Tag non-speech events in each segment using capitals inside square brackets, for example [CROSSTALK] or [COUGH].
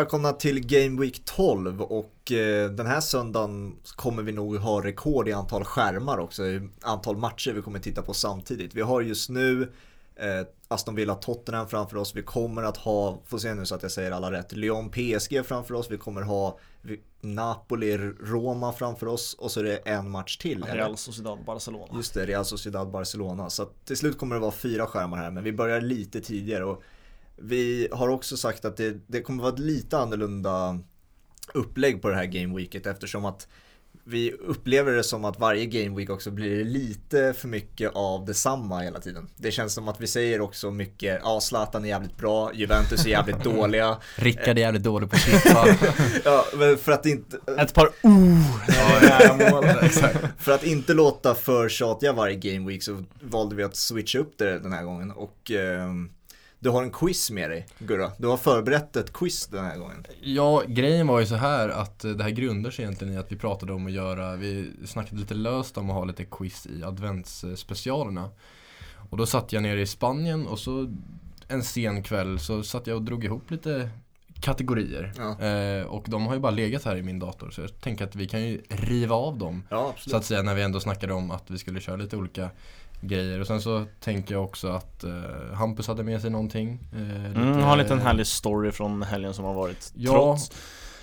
välkomna till Game Week 12 och eh, den här söndagen kommer vi nog ha rekord i antal skärmar också, i antal matcher vi kommer titta på samtidigt. Vi har just nu eh, Aston Villa Tottenham framför oss, vi kommer att ha, får se nu så att jag säger alla rätt, Lyon PSG framför oss, vi kommer ha Napoli Roma framför oss och så är det en match till. Real Sociedad Barcelona. Just det, Real Sociedad Barcelona. Så till slut kommer det vara fyra skärmar här, men vi börjar lite tidigare. Och vi har också sagt att det, det kommer vara ett lite annorlunda upplägg på det här gameweeket eftersom att vi upplever det som att varje gameweek också blir lite för mycket av detsamma hela tiden. Det känns som att vi säger också mycket, ja Zlatan är jävligt bra, Juventus är jävligt [LAUGHS] dåliga. Rickard är jävligt dålig på att klippa. [LAUGHS] ja, men för att inte... Ett par oh! för att inte låta för tjatiga varje gameweek så valde vi att switcha upp det den här gången och eh, du har en quiz med dig, Gurra. Du har förberett ett quiz den här gången. Ja, grejen var ju så här att eh, det här grundar sig egentligen i att vi pratade om att göra, vi snackade lite löst om att ha lite quiz i adventsspecialerna. Och då satt jag nere i Spanien och så en sen kväll så satt jag och drog ihop lite kategorier. Ja. Eh, och de har ju bara legat här i min dator så jag tänker att vi kan ju riva av dem. Ja, så att säga när vi ändå snackade om att vi skulle köra lite olika grejer. Och sen så tänker jag också att uh, Hampus hade med sig någonting. Uh, lite, mm, har en liten härlig story från helgen som har varit. Ja. Trots,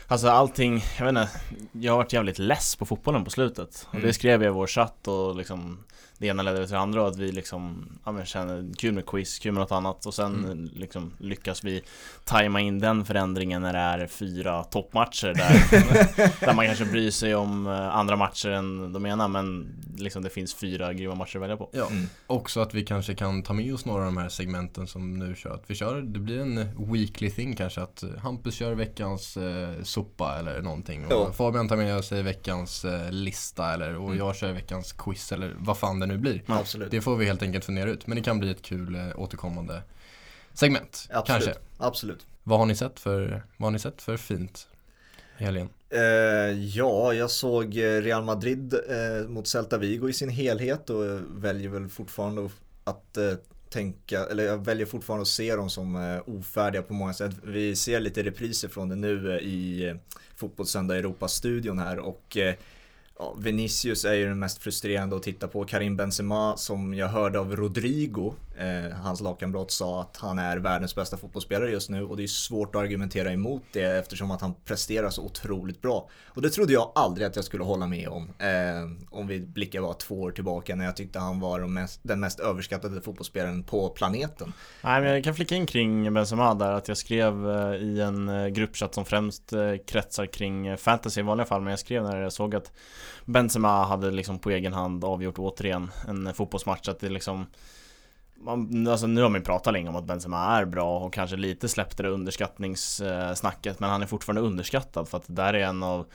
alltså allting, jag vet inte, jag har varit jävligt less på fotbollen på slutet. Mm. Och det skrev jag i vår chatt och liksom det ena ledde till det andra och att vi liksom ja, men känner kul med quiz, kul med något annat och sen mm. liksom lyckas vi tajma in den förändringen när det är fyra toppmatcher där, [LAUGHS] där man kanske bryr sig om eh, andra matcher än de ena men liksom det finns fyra grymma matcher att välja på. Ja, mm. också att vi kanske kan ta med oss några av de här segmenten som nu kör. Att vi kör, det blir en weekly thing kanske att Hampus kör veckans eh, sopa eller någonting ja. Fabian tar med sig veckans eh, lista eller och mm. jag kör veckans quiz eller vad fan det nu blir. Absolut. Det får vi helt enkelt fundera ut. Men det kan bli ett kul eh, återkommande segment. Absolut. Kanske. Absolut. Vad har ni sett för, vad har ni sett för fint i helgen? Eh, ja, jag såg Real Madrid eh, mot Celta Vigo i sin helhet och väljer väl fortfarande att eh, tänka, eller jag väljer fortfarande att se dem som eh, ofärdiga på många sätt. Vi ser lite repriser från det nu eh, i eh, Fotbollssöndag Europa-studion här och eh, ja, Vinicius är ju den mest frustrerande att titta på. Karim Benzema som jag hörde av Rodrigo, eh, hans lagkamrat sa att han är världens bästa fotbollsspelare just nu och det är svårt att argumentera emot det eftersom att han presterar så otroligt bra. Och det trodde jag aldrig att jag skulle hålla med om. Eh, om vi blickar bara två år tillbaka när jag tyckte han var mest, den mest överskattade fotbollsspelaren på planeten. Nej, men jag kan flika in kring Benzema där att jag skrev eh, i en eh, gruppchatt som främst eh, kretsar kring fantasy i vanliga fall men jag skrev när jag såg att Benzema hade liksom på egen hand avgjort återigen en fotbollsmatch att det liksom man, alltså nu har man ju pratat länge om att Benzema är bra och kanske lite släppte det underskattningssnacket men han är fortfarande underskattad för att det där är en av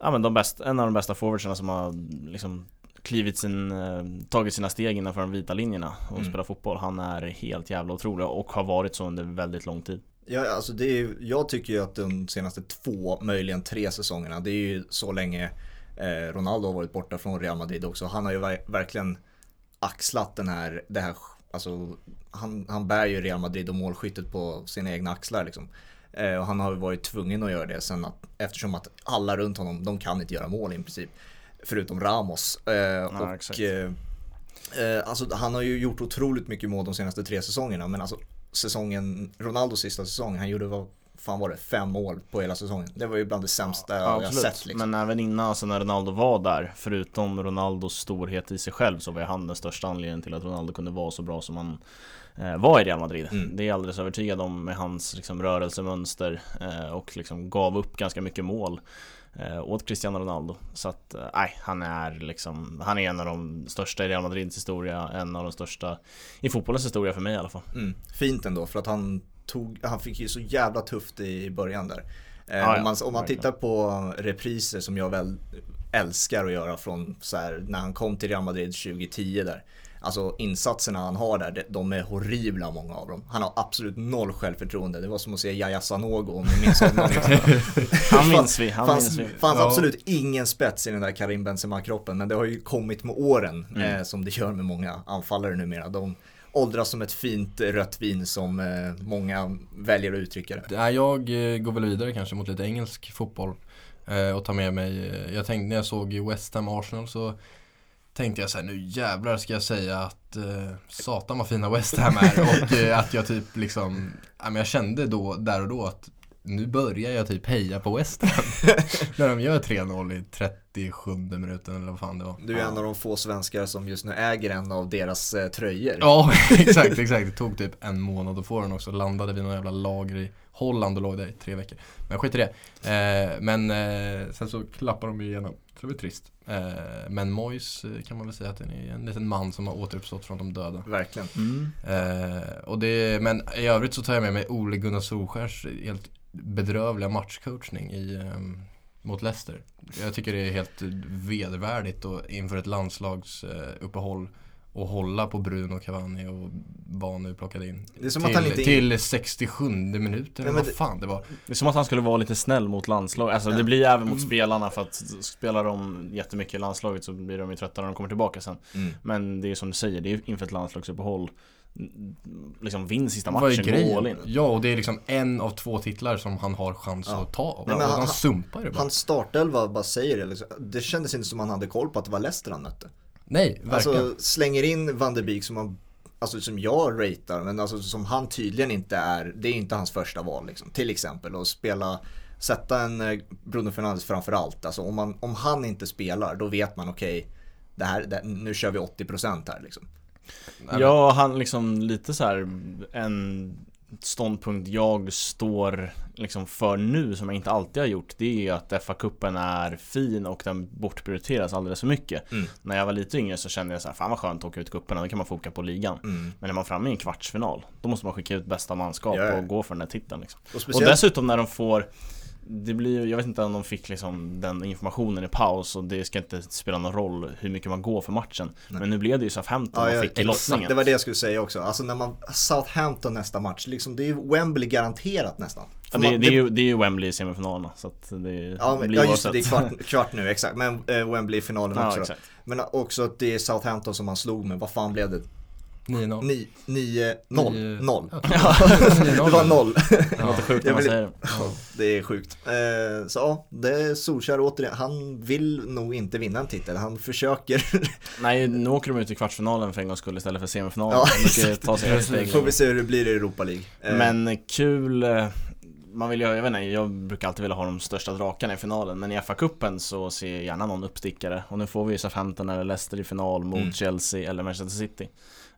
Ja men de bäst, en av de bästa forwardsarna som har liksom klivit sin, eh, tagit sina steg innanför de vita linjerna och mm. spelar fotboll. Han är helt jävla otrolig och har varit så under väldigt lång tid. Ja, alltså det är, jag tycker ju att de senaste två, möjligen tre säsongerna, det är ju så länge Eh, Ronaldo har varit borta från Real Madrid också. Han har ju verkligen axlat den här, det här alltså, han, han bär ju Real Madrid och målskyttet på sina egna axlar liksom. Eh, och han har varit tvungen att göra det sen att, eftersom att alla runt honom, de kan inte göra mål i princip. Förutom Ramos. Eh, ja, och eh, eh, alltså, han har ju gjort otroligt mycket mål de senaste tre säsongerna men alltså säsongen, Ronaldos sista säsong, han gjorde vad fan var det, fem mål på hela säsongen. Det var ju bland det sämsta ja, jag sett liksom. Men även innan, alltså när Ronaldo var där, förutom Ronaldos storhet i sig själv så var han den största anledningen till att Ronaldo kunde vara så bra som han eh, var i Real Madrid. Mm. Det är jag alldeles övertygad om med hans liksom, rörelsemönster eh, och liksom gav upp ganska mycket mål eh, åt Cristiano Ronaldo. Så att, nej, han är liksom, han är en av de största i Real Madrids historia, en av de största i fotbollens historia för mig i alla fall. Mm. Fint ändå, för att han tog, han fick ju så jävla tufft i början där. Ah, om, man, om man tittar på repriser som jag väl älskar att göra från så här, när han kom till Real Madrid 2010 där. Alltså insatserna han har där, de är horribla många av dem. Han har absolut noll självförtroende. Det var som att se Yahya Sanogo om ni minns honom. [LAUGHS] han minns vi, han fanns, minns vi. fanns ja. absolut ingen spets i den där Karim Benzema-kroppen. Men det har ju kommit med åren, mm. eh, som det gör med många anfallare numera. De, åldras som ett fint rött vin som eh, många väljer att uttrycka det. Jag eh, går väl vidare kanske mot lite engelsk fotboll eh, och tar med mig, jag tänkte när jag såg West Ham Arsenal så tänkte jag så här, nu jävlar ska jag säga att eh, satan vad fina West Ham är och eh, att jag typ liksom, ja, men jag kände då, där och då att nu börjar jag typ heja på West Ham. [LAUGHS] när de gör 3-0 i 37 minuten eller vad fan det var. Du är en av de få svenskar som just nu äger en av deras eh, tröjor. Ja, [LAUGHS] exakt, exakt. Det tog typ en månad att få den också. Landade vid någon jävla lager i Holland och låg där i tre veckor. Men skit i det. Eh, men eh, sen så klappar de ju igenom. Så det var trist. Eh, men Mois eh, kan man väl säga att han är en liten man som har återuppstått från de döda. Verkligen. Mm. Eh, och det, men i övrigt så tar jag med mig Ole Gunnar Solskjärs helt bedrövliga matchcoachning i, eh, mot Leicester. Jag tycker det är helt vedervärdigt och inför ett landslagsuppehåll och hålla på Bruno Cavani och vad nu plockade in. Det är som till, att han inte... till 67 minuter, men vad det- fan det var. Det är som att han skulle vara lite snäll mot landslaget, alltså Ja. det blir även mot spelarna för att spelar de jättemycket i landslaget så blir de ju trötta när de kommer tillbaka sen Mm. Men det är som du säger, det är inför ett landslagsuppehåll Mm, Liksom vinn sista matchen, gå all in Ja, och det är liksom en av två titlar som han har chans Ja. att ta. Nej, och men han, han- sumpar det bara. Hans startelva bara säger det liksom. Det kändes inte som han hade koll på att det var Leicester han mötte. Nej, verkligen. Alltså slänger in Van de Beek som man Alltså som jag ratear, men alltså som han tydligen inte är, det är inte hans första val liksom. Till exempel att spela, sätta en eh, Bruno Fernandes framför allt. Alltså om, man, om han inte spelar, då vet man okej, det här, det, nu kör vi 80% här liksom. Ja, han liksom lite så här en ståndpunkt jag står liksom för nu som jag inte alltid har gjort det är att FA-cupen är fin och den bortprioriteras alldeles för mycket. Mm. När jag var lite yngre så kände jag så här, fan vad skönt att åka ut cupen, då kan man foka på ligan. Mm. Men när man är framme i en kvartsfinal, då måste man skicka ut bästa manskap ja. och gå för den här titeln liksom. Och Och dessutom när de får det blir, jag vet inte om de fick liksom den informationen i paus och det ska inte spela någon roll hur mycket man går för matchen. Nej. Men nu blev det ju Southampton ja, man fick i lottningen. det var det jag skulle säga också. Alltså när man, Southampton nästa match, liksom, det är ju Wembley garanterat nästan. Ja, det, man- det, är ju, det är ju Wembley i semifinalerna så att det Ja, men, ja just det, det är kvart, [LAUGHS] kvart nu, exakt. Men eh, Wembley i finalen Ja, också. Men också att det är Southampton som man slog med, vad fan blev det? 9-0. 9, 9, 0, Nio- 0. Ja, [LAUGHS] Det var 0. Det låter sjukt när man säger det. Ja. Det är sjukt. Eh, så ja, det är Solskjaer återigen. Han vill nog inte vinna en titel. Han försöker. [LAUGHS] Nej, nu åker de ut i kvartsfinalen för en gångs skull istället för semifinalen. Ja, brukar ta sig steg Får vi se hur det blir i Europa League. Eh, Men kul eh, man vill ju, jag vet inte, jag brukar alltid vilja ha de största drakarna i finalen Men i FA-cupen så ser jag gärna någon uppstickare Och nu får vi ju Southampton eller Leicester i final mot Mm. Chelsea eller Manchester City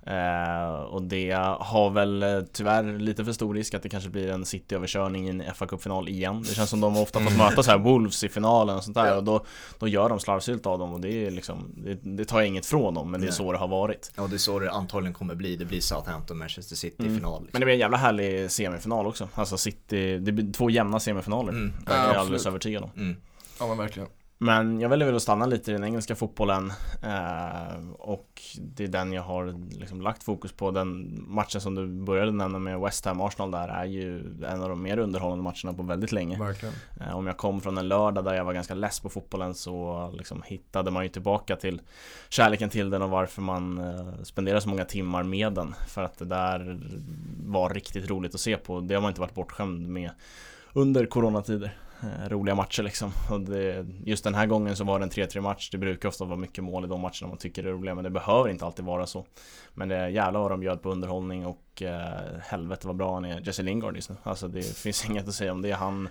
eh, Och det har väl eh, tyvärr lite för stor risk att det kanske blir en City-överkörning i en FA-cupfinal igen Det känns som de ofta fått möta så här Wolves i finalen och sånt där Ja. och då, då gör de slarvsylt av dem och det är liksom Det, det tar jag inget från dem men det är Nej. så det har varit Ja, det är så det antagligen kommer bli. Det blir Southampton, Manchester City i Mm. final. Men Liksom. det blir en jävla härlig semifinal också Alltså City, det blir två jämna semifinaler Mm. Jag är Ja, alldeles övertygad om Mm. ja men verkligen. Men jag väljer väl att stanna lite i den engelska fotbollen eh, Och det är den jag har liksom lagt fokus på Den matchen som du började nämna med West Ham Arsenal där är ju en av de mer underhållande matcherna på väldigt länge. Eh, Om jag kom från en lördag där jag var ganska less på fotbollen så liksom hittade man ju tillbaka till kärleken till den och varför man eh, spenderar så många timmar med den. För att det där var riktigt roligt att se på. Det har man inte varit bortskämd med under coronatider. Eh, roliga matcher liksom. Och det, just den här gången så var det en 3-3 match. Det brukar ofta vara mycket mål i de matcherna man tycker är roliga men det behöver inte alltid vara så. Men det jävlar vad de bjöd på underhållning och eh, helvete vad bra han är, Jesse Lingard just nu. Alltså det [LAUGHS] finns inget att säga om det. Han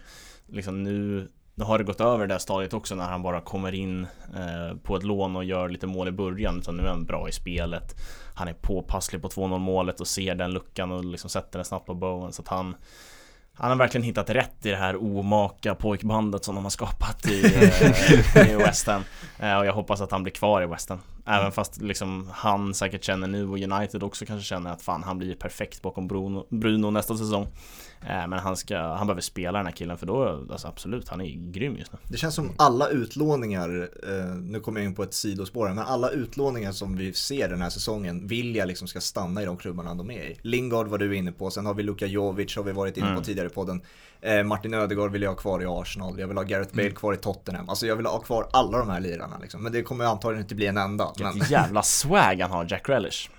liksom nu nu har det gått över det där stadiet också när han bara kommer in eh, på ett lån och gör lite mål i början utan nu är han bra i spelet Han är påpasslig på 2-0 målet och ser den luckan och liksom sätter den snabbt på Bowen så att han han har verkligen hittat rätt i det här omaka pojkbandet som de har skapat i, [LAUGHS] eh, i West Ham. Eh, Och jag hoppas att han blir kvar i West Ham. Även fast liksom han säkert känner nu och United också kanske känner att fan han blir perfekt bakom Bruno, Bruno nästa säsong Men han ska, han behöver spela den här killen för då, alltså absolut, han är grym just nu Det känns som alla utlåningar, eh, nu kommer jag in på ett sidospår men alla utlåningar som vi ser den här säsongen vill jag liksom ska stanna i de klubbarna de är i. Lingard var du inne på, sen har vi Luka Jovic har vi varit inne på Mm. tidigare i podden. Eh, Martin Ödegaard vill jag ha kvar i Arsenal, jag vill ha Gareth Bale kvar i Tottenham. Alltså jag vill ha kvar alla de här lirarna liksom. Men det kommer antagligen inte bli en enda. Men, jävla swag han har, Jack Relish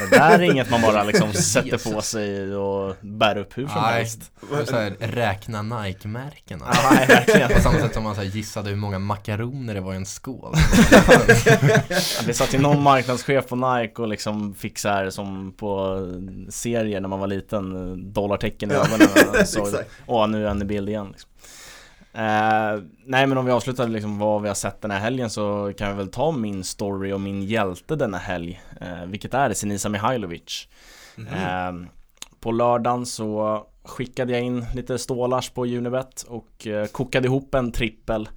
Det där är inget man bara liksom [LAUGHS] sätter på sig och bär upp hur som Nej. helst så här, räkna Nike-märkena. Ja, nej, verkligen På samma sätt som man så här, gissade hur många makaroner det var i en skål. [LAUGHS] Det satt ju någon marknadschef på Nike och liksom fick så här som på serier när man var liten Dollartecken i ögonen och [LAUGHS] så. Åh nu är han i bild igen liksom. Eh, nej men om vi avslutar liksom vad vi har sett den här helgen så kan vi väl ta min story och min hjälte denna helg eh, Vilket är Senisa Mihailovic. Mhm. eh, På lördagen så skickade jag in lite stålars på Unibet och eh, kokade ihop en trippel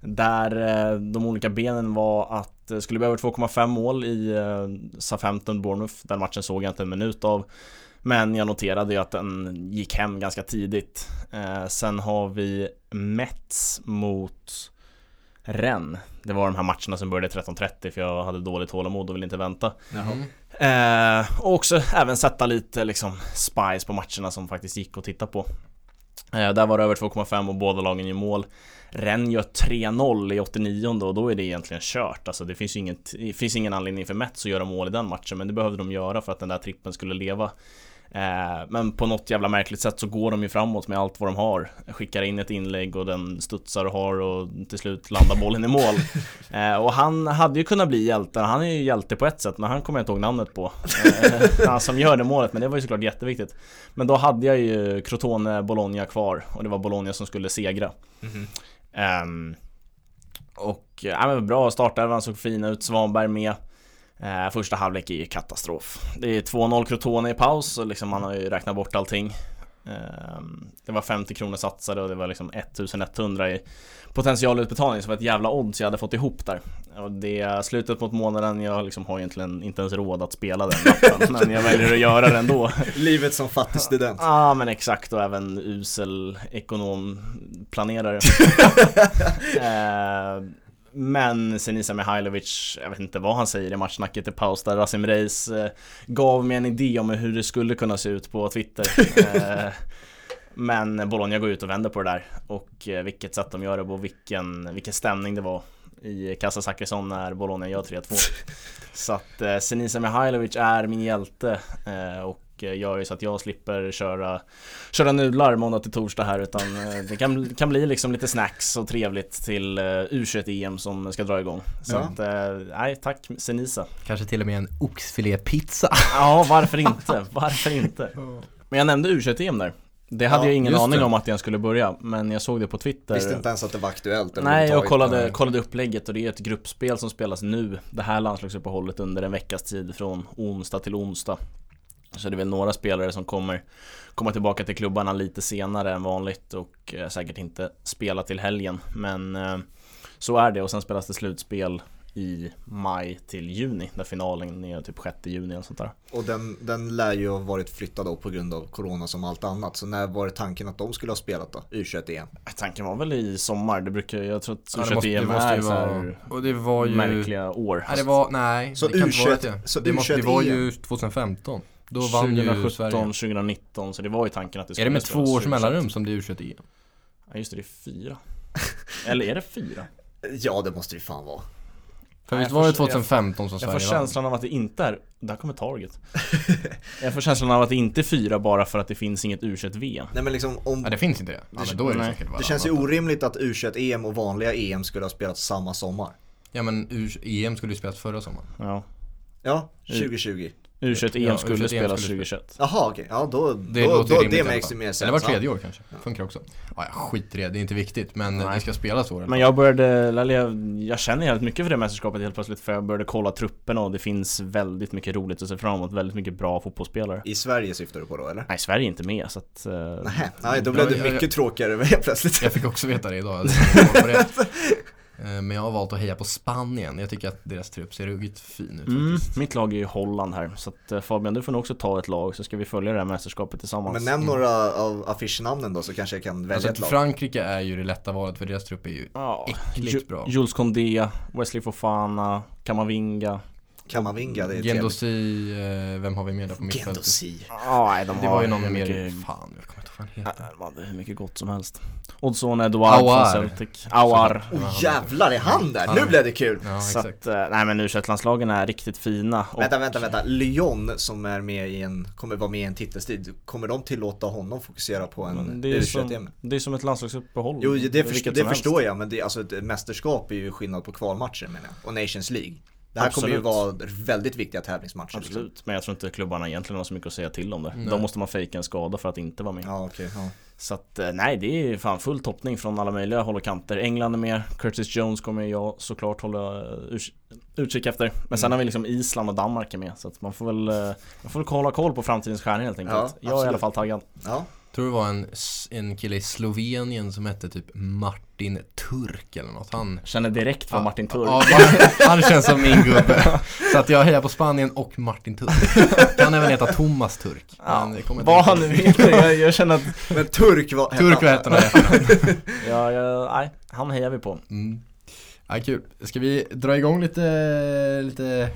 Där eh, de olika benen var att det skulle bli över 2,5 mål i eh, Southampton Bournemouth Den matchen såg jag inte en minut av Men jag noterade ju att den gick hem ganska tidigt eh, Sen har vi Mets mot Rennes Det var de här matcherna som började 13.30 för jag hade dåligt tålamod och ville inte vänta Mm. Eh, och också även sätta lite liksom spice på matcherna som faktiskt gick att titta på. Eh, där var det över 2,5 och båda lagen gör mål. Rennes gör 3-0 i 89 och då är det egentligen kört. Alltså det finns ju inget, det finns ingen anledning för Mets att göra mål i den matchen, men det behövde de göra för att den där trippen skulle leva. Eh, men på något jävla märkligt sätt så går de ju framåt med allt vad de har. Skickar in ett inlägg och den studsar och har och till slut landar bollen i mål. [LAUGHS] Eh, och han hade ju kunnat bli hjälte, han är ju hjälte på ett sätt men han kommer jag inte ihåg namnet på. Eh, han som gör det målet, men det var ju såklart jätteviktigt. Men då hade jag ju Crotone Bologna kvar och det var Bologna som skulle segra. Mhm. Ehm, och ja, men bra startelvan såg fina ut, Svanberg med. Eh, första halvlek är ju katastrof. Det är 2-0 Crotone i paus och liksom man har ju räknat bort allting. Ehm, det var 50 kronor satsade och det var liksom 1100 i potentialutbetalning som var ett jävla odds jag hade fått ihop där. Och det är slutet mot månaden, jag liksom har egentligen inte ens råd att spela den natten, [LAUGHS] men jag väljer att göra det ändå. Livet som fattig student. Ja ah, men exakt och även usel ekonomplanerare [LAUGHS] eh, Men Senisa Mihailovic, jag vet inte vad han säger i matchsnacket i paus där. Rasim Reis eh, gav mig en idé om hur det skulle kunna se ut på Twitter. [LAUGHS] Eh, Men Bologna går ut och vänder på det där. Och eh, vilket sätt de gör det på, vilken, vilken stämning det var i Casa Zachrisson när Bologna gör 3-2 [LAUGHS] Så att eh, Senisa Mihailovic är min hjälte eh, och eh, gör ju så att jag slipper köra Köra nudlar måndag till torsdag här utan eh, det kan, kan bli liksom lite snacks och trevligt till eh, U21-EM som ska dra igång Så Ja. att, nej tack Senisa Kanske till och med en oxfilépizza. [LAUGHS] Ja varför inte, varför inte? Men jag nämnde U21-EM där Det hade Ja, jag ingen aning det. om att jag skulle börja Men jag såg det på Twitter Visste inte ens att det var aktuellt Nej, jag kollade, kollade upplägget och det är ett gruppspel som spelas nu Det här landslagsuppehållet under en veckas tid från onsdag till onsdag Så det är väl några spelare som kommer komma tillbaka till klubbarna lite senare än vanligt och eh, säkert inte spela till helgen Men eh, så är det och sen spelas det slutspel i maj till juni där finalen är typ 6 juni eller sånt där Och den, den lär ju ha varit flyttad då på grund av corona som allt annat. Så när var det tanken att de skulle ha spelat då? U21-EM? Tanken var väl i sommar, det brukar, jag tror att Ja, det måste, det U21 måste är så vara, här och det var ju märkliga år Nej det var, nej Så det kan inte vara U21 det. så det, måste, det U21 var ju 2015 Då vann ju 2017, Sverige 2019 så det var ju tanken att det Är det med två års 2021. mellanrum som det är U21 Ja just det, det är fyra Eller är det fyra? [LAUGHS] Ja det måste det fan vara. För Nej, visst jag var det får- 2015 som Jag Sverige får vann? känslan av att det inte är Där kommer Target [LAUGHS] Jag får känslan av att det inte är fyra bara för att det finns inget U21-VM Nej men liksom om Ja det finns inte det, ja, men då är det nej. säkert Det känns ju orimligt att U21-EM och vanliga EM skulle ha spelats samma sommar. Ja men U- EM skulle ju spelas förra sommaren Ja Ja, 2020. U21-EM Ja, skulle U21 spelas skulle 2021 Jaha okej, ja då, Det då, då det fall. ju mer Eller sense. var tredje år kanske, funkar också Ja, jag skiter i det, det är inte viktigt men Nej. det ska spelas år Men jag började, eller jag, jag känner jävligt mycket för det mästerskapet helt plötsligt för jag började kolla trupperna och det finns väldigt mycket roligt att se fram emot, väldigt mycket bra fotbollsspelare I Sverige syftar du på då eller? Nej, Sverige är inte med så att... eh, Nej, nej då blev Ja, det ja, ja. mycket tråkigare [LAUGHS] helt plötsligt. Jag fick också veta det idag, [LAUGHS] Eh, Men jag har valt att heja på Spanien, jag tycker att deras trupp ser ruggigt fin ut Mm, faktiskt mitt lag är ju Holland här så att eh, Fabian du får nog också ta ett lag så ska vi följa det här mästerskapet tillsammans Men nämn några av affischnamnen då så kanske jag kan välja Alltså ett lag. Frankrike är ju det lätta valet för deras trupp är ju Ja, äckligt Ju- bra. Jules Condé, Wesley Fofana, Kamavinga Kamavinga, det är. Gendosi, eh, vem har vi mer där på mittfältet? Gendosi. Nej, de Det var ju någon mycket- mer, fan jag kommer fan heter han? Han hade hur mycket gott som helst. Oddson Edouard Aouar. från Celtic. Aouar. Oh jävlar, är han där? Nu blev det kul! Ja, Så att, eh, nej men u landslagen är riktigt fina. Och, Vänta, vänta, vänta. Lyon som är med i en, kommer vara med i en titelstrid, kommer de tillåta honom fokusera på en det, är U21 som, det är som ett landslagsuppehåll. Jo, det, först, det förstår helst. jag, men det, alltså, ett mästerskap är ju skillnad på kvalmatcher menar jag, och Nations League. Det här kommer ju Absolut. vara väldigt viktiga tävlingsmatcher. liksom. Absolut, men jag tror inte klubbarna egentligen har så mycket att säga till om det. Nej. Då måste man fejka en skada för att inte vara med. Ja, okej. ja. Så att eh, nej, det är fan full toppning från alla möjliga håll och kanter. England är med, Curtis Jones kommer jag såklart hålla eh, utkik efter. Men sen Mm. har vi liksom Island och Danmark är med. Så att man får väl, eh, man får väl hålla koll på framtidens stjärnor helt enkelt. Ja, jag är i alla absolut. fall taggad. ja. Tror det var en, en kille i Slovenien som hette typ Martin Turk eller något. Han, Känner direkt för Ja, Martin Turk. ja, han, [LAUGHS] han känns som min gubbe. Så att jag hejar på Spanien och Martin Turk. Kan även heta Thomas Turk. Ja, vad han nu heter, jag, jag känner att, Men Turk var... Turk vad heter han? [LAUGHS] ja, ja, nej, han hejar vi på. Mm. Ja, kul. Ska vi dra igång lite, lite,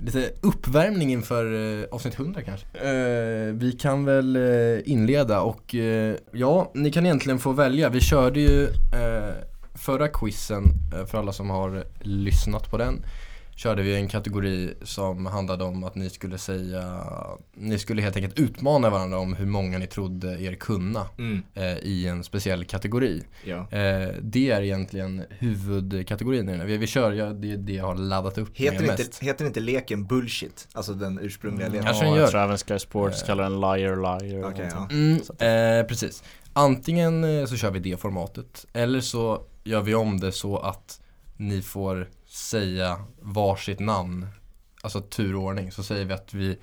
lite uppvärmning inför eh, avsnitt 100 kanske? Eh, vi kan väl eh, inleda och eh, ja, ni kan egentligen få välja. Vi körde ju eh, förra quizen, eh, för alla som har eh, lyssnat på den, körde vi en kategori som handlade om att ni skulle säga, ni skulle helt enkelt utmana varandra om hur många ni trodde er kunna Mm, eh, i en speciell kategori. ja. Eh, det är egentligen huvudkategorin i den här. Vi, vi kör, ja, det är det jag har laddat upp Heter, med inte, mest. heter inte leken bullshit? Alltså den ursprungliga Mm. leken? Kanske ja, den jag gör. tror även Sky Sports Eh. kallar den liar liar. sånt. ja. Mm, eh, precis. Antingen eh, så kör vi det formatet eller så gör vi om det så att ni får säga varsitt namn. Alltså turordning. Så säger vi att vi,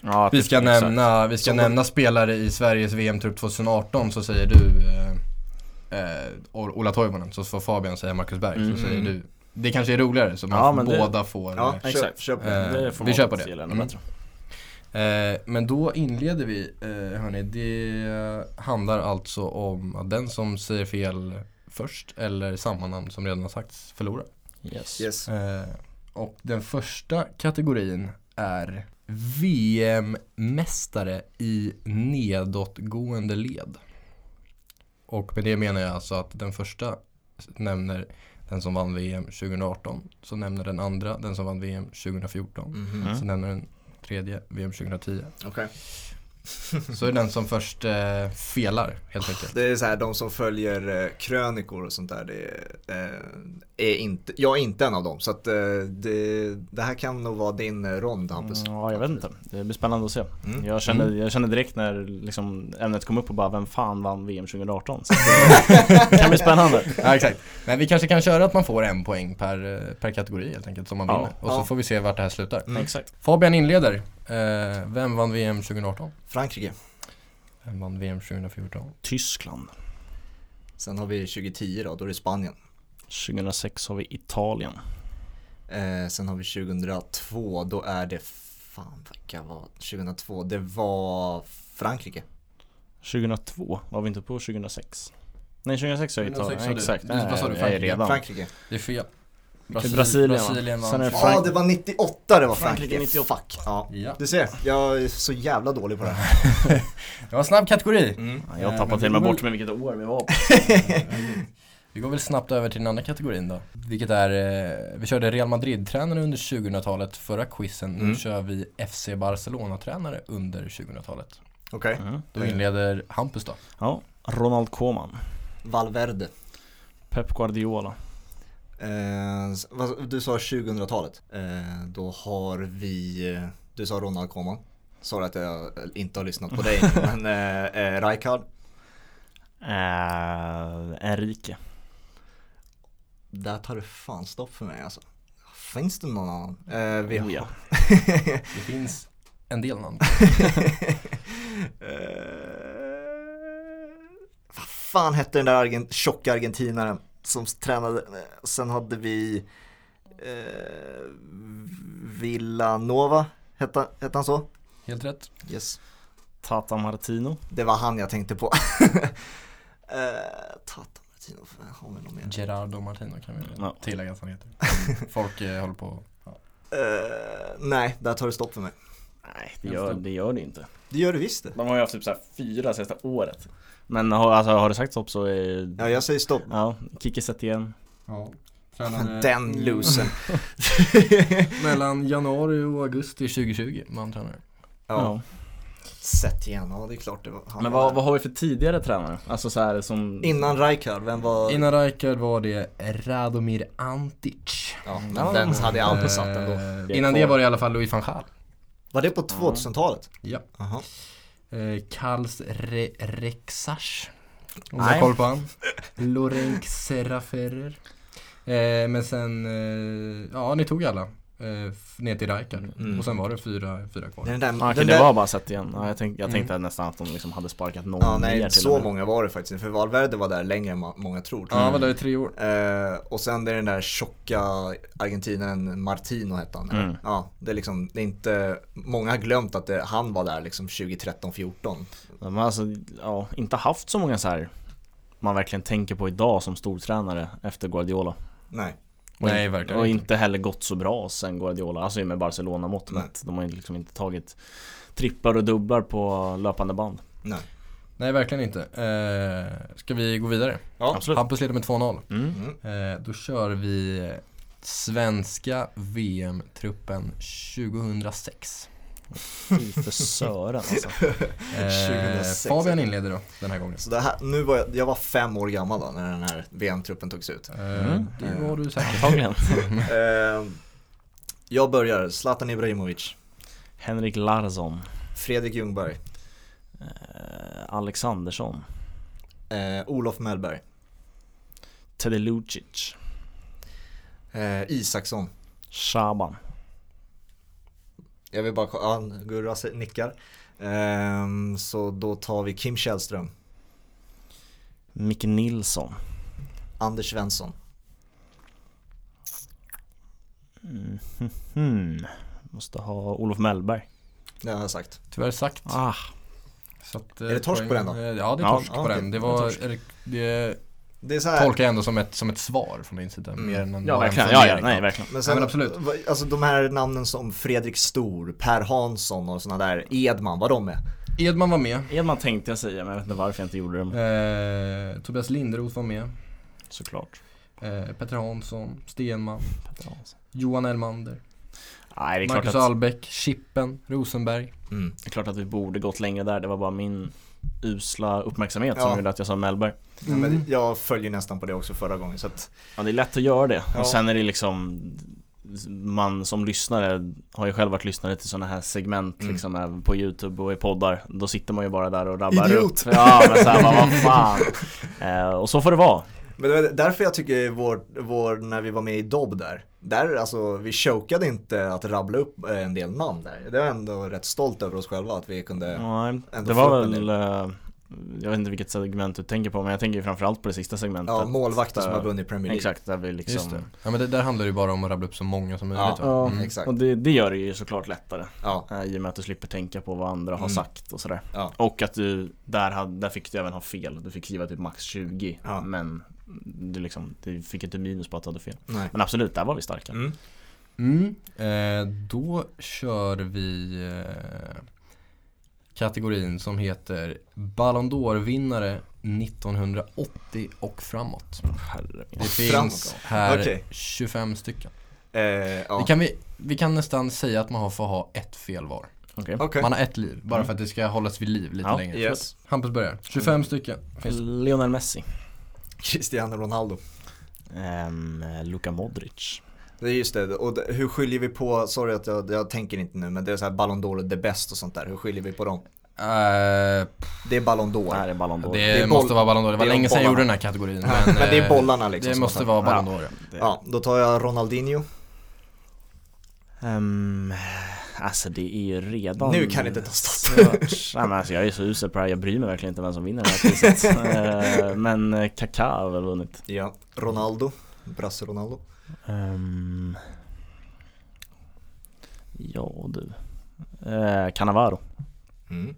Ja, vi ska exakt. nämna, vi ska Som- nämna spelare i Sveriges VM-trupp 2018 så säger du eh, eh, Ola Toivonen. Så får Fabian säga Marcus Berg. Mm. Så säger du. Det kanske är roligare så man Ja, men det- båda får Ja, eh, Exakt. på det. Eh, vi kör på det. Mm. Eh, men då inleder vi, eh, hörni, det handlar alltså om att den som säger fel först eller samma namn som redan har sagts förlorar. Yes. Yes. Eh, och den första kategorin är VM-mästare i nedåtgående led. Och med det menar jag alltså att den första nämner den som vann VM 2018, så nämner den andra den som vann VM 2014, Mhm. Mm. så nämner den tredje VM 2010. Okej. [LAUGHS] Så är det den som först eh, felar helt enkelt. Det är så här, de som följer eh, krönikor och sånt där, det eh, är inte, jag är inte en av dem. Så att eh, det, det här kan nog vara din rond Hampus. Mm, Ja, jag vet inte. Det blir spännande att se. Mm. Jag, kände, Mm. jag kände direkt när liksom ämnet kom upp och bara, vem fan vann VM 2018? Så [LAUGHS] det kan bli spännande. [LAUGHS] Ja, exakt. Men vi kanske kan köra att man får en poäng per, eh, per kategori helt enkelt som man Ja. vinner. Och så Ja. får vi se vart det här slutar. Mm. Exakt. Fabian inleder. Eh, vem vann VM 2018? Frankrike. Vem vann VM 2014? Tyskland. Sen har vi 2010 då, då är det Spanien. 2006 har vi Italien. Eh, sen har vi 2002, då är det, fan vilka var 2002? Det var Frankrike. 2002, var vi inte på 2006? Nej 2006 har jag 2006 Italien, har du. exakt. Du- vad sa du, är Frankrike? redan. Frankrike. Det är fel. Brasilien, va? Brasilien vann. Sen är Frank- det var 98 det var Frankrike Frankrike. 98. Fuck. Ja. Ja. Du ser, jag är så jävla dålig på det här. [LAUGHS] Det var en snabb kategori. Mm. Ja, Jag Eh, tappade men till mig går bort med vilket år vi var på. [LAUGHS] Vi går väl snabbt över till den andra kategorin då. Vilket är, eh, vi körde Real Madrid-tränare under 2000-talet förra quizen. Nu Mm. kör vi FC Barcelona-tränare under 2000-talet. Okej. Mm. Då inleder Hampus då. Ja, Ronald Koeman. Valverde. Pep Guardiola. Eh, du sa 2000-talet. Eh, då har vi, eh, du sa Ronald Koeman. Sa att jag inte har lyssnat på dig, [LAUGHS] men eh, eh, Rijkaard. Eh, Enrique. Där tar det fan stopp för mig alltså. Finns det någon annan? Eh, vi Oh, har... ja. [LAUGHS] Det finns en del namn. [LAUGHS] Eh, vad fan hette den där argent tjocka argentinaren som tränade? Sen hade vi eh, Villanova, hette, hette han så? Helt rätt. Yes. Tata Martino. Det var han jag tänkte på. [LAUGHS] eh, Tata Martino, har vi någon mer? Gerardo Martino kan vi Ja. tillägga att han heter. [LAUGHS] Folk eh, håller på. Ja. Eh, nej, där tar det stopp för mig. Nej, det gör det, gör det inte. Det gör det visst det. De har ju haft typ så här fyra sista året. Men har, alltså, har det sagt stopp så är Ja, jag säger stopp. Ja, Kikki igen. Ja. Den losen. [LAUGHS] Mellan januari och augusti 2020 man tränar. Ja. Sett igen, ja det är klart det var han Men vad, vad har vi för tidigare tränare? Alltså så här som Innan Rijkaard, vem var? Innan Rijkaard var det Radomir Antic. Ja, men den hade jag aldrig satt ändå. Eh, Innan det var det i alla fall Louis van Gaal. Var det på 2000-talet? Ja. Jaha. Eh, Karls Re Rexach. Om du Nej. har koll på han. Lorenz Serraferrer. Eh, men sen, eh, ja ni tog alla. Eh, ner till Rijkaard. Mm. Och sen var det fyra, fyra kvar. Den där, Ah, Okej, den det där, var bara sett igen. Ja, jag, tänk, jag Mm. tänkte nästan att de liksom hade sparkat någon Ja mer nej, till så många var det faktiskt för Valverde var där längre än många tror. Ja, han var där i tre år. Eh, och sen det är den där tjocka argentinaren Martino hette han. Mm. Ja, det är liksom, det är inte, många har glömt att det, han var där liksom 2013-14. De har alltså, ja, inte haft så många så här man verkligen tänker på idag som stortränare efter Guardiola. Nej. Och Nej, verkligen Och inte. inte heller gått så bra sen Guardiola, alltså med Barcelona mått mätt. De har ju liksom inte tagit tripplar och dubblar på löpande band. Nej. Nej, verkligen inte. Eh, ska vi gå vidare? Ja. Absolut. Hampus leder med 2-0. Mm. Mm. Eh, då kör vi svenska VM-truppen 2006. Fy för Sören alltså. [LAUGHS] Eh, 2006. Fabian inleder då, den här gången. Så det här, nu var jag, jag var fem år gammal då när den här VM-truppen togs ut. Eh, Mm. Det var du säkert. Antagligen. [LAUGHS] Eh, jag börjar, Zlatan Ibrahimovic, Henrik Larsson. Fredrik Ljungberg, Eh, Alexandersson. eh, Olof Mellberg, Teddy Lucic. eh, Isaksson. Shaban. Jag vill bara, ja, Gurra nickar. Ehm, så då tar vi Kim Källström, Micke Nilsson. Anders Svensson, Mm. Hmm. Måste ha Olof Mellberg. det har jag sagt. Tyvärr sagt. Ah, Så att, eh, Är det torsk på den då? eh, Ja, det är torsk ja, på okej. den. Det Det är var, det, det Det är så här, tolkar jag ändå som ett, som ett svar från din sida. Mm. Mer än en ja verkligen. Ja, ja, nej verkligen. men, sen, Ja, men absolut. Alltså de här namnen som Fredrik Stor, Per Hansson och sådana där, Edman, var de med? Edman var med. Edman tänkte jag säga men jag vet inte varför jag inte gjorde det. Eh, Tobias Linderoth var med. Såklart. Eh, Petter Hansson, Stenman, Petter Hansson. Johan Elmander, Nej det är klart Marcus att, Albeck, Chippen, Rosenberg. Mm. det är klart att vi borde gått längre där. Det var bara min usla uppmärksamhet Ja. som gjorde att jag sa Mellberg. Ja, Mm. men jag följer nästan på det också förra gången så att, Ja det är lätt att göra det. Ja. Och sen är det liksom man som lyssnare har ju själv varit lyssnare till sådana här segment Mm. liksom även på youtube och i poddar Då sitter man ju bara där och rabblar Idiot! upp Ja men såhär, vad fan [LAUGHS] eh, Och så får det vara Men det var därför jag tycker vår, vår, när vi var med i Dobb där, där alltså vi chokade inte att rabbla upp eh, en del namn där. Det var ändå rätt stolt över oss själva att vi kunde, Nej, ändå det var väl eh, Jag vet inte vilket segment du tänker på men jag tänker ju framförallt på det sista segmentet ja målvakter som har vunnit Premier League. Exakt, där vi liksom Just det. Ja men det, där handlar det ju bara om att rabbla upp så många som möjligt Ja. Ja, Mm. Exakt. och det, det gör det ju såklart lättare Ja, eh, I och med att du slipper tänka på vad andra har Mm. sagt och sådär ja. Och att du, där, hade, där fick du även ha fel Du fick skriva typ max 20 Ja. Men du liksom, du fick inte minus på att du hade fel Nej. Men absolut, där var vi starka Mm. Mm. Eh, då kör vi eh, kategorin som heter Ballon d'Or-vinnare 1980 och framåt. Herre. Det finns framåt. här Okej. 25 stycken. Eh, ja. Det kan vi, vi kan nästan säga att man har får ha ett fel var. Okej Okej. Man har ett liv, bara Mm. för att det ska hållas vid liv lite Ja, längre. Yes. Hampus börjar. 25 stycken. Finns Lionel Messi Cristiano Ronaldo. ehm, Luka Modric Det är just det, och det, hur skiljer vi på, sorry att jag, jag tänker inte nu men det är så här Ballon d'Or, the best och sånt där, hur skiljer vi på dem? Eh, Det är Ballon d'Or. Här är Ballon d'Or det, är måste vara Ballon d'Or. Det var det är länge sedan jag gjorde den här kategorin. Ja, Men, men det är eh, bollarna liksom. Det måste vara Ballon Ja. d'Or. Det- Ja, då tar jag Ronaldinho. Ehm, alltså det är ju redan Nu kan det inte ta stopp. Nej, men alltså jag är så usel på det här, jag bryr mig verkligen inte vem som vinner det här priset [LAUGHS] Eh, Men eh, Kaká har väl vunnit Ja, Ronaldo. Brasse Ronaldo. Ehm, Ja du uh, Cannavaro Mm.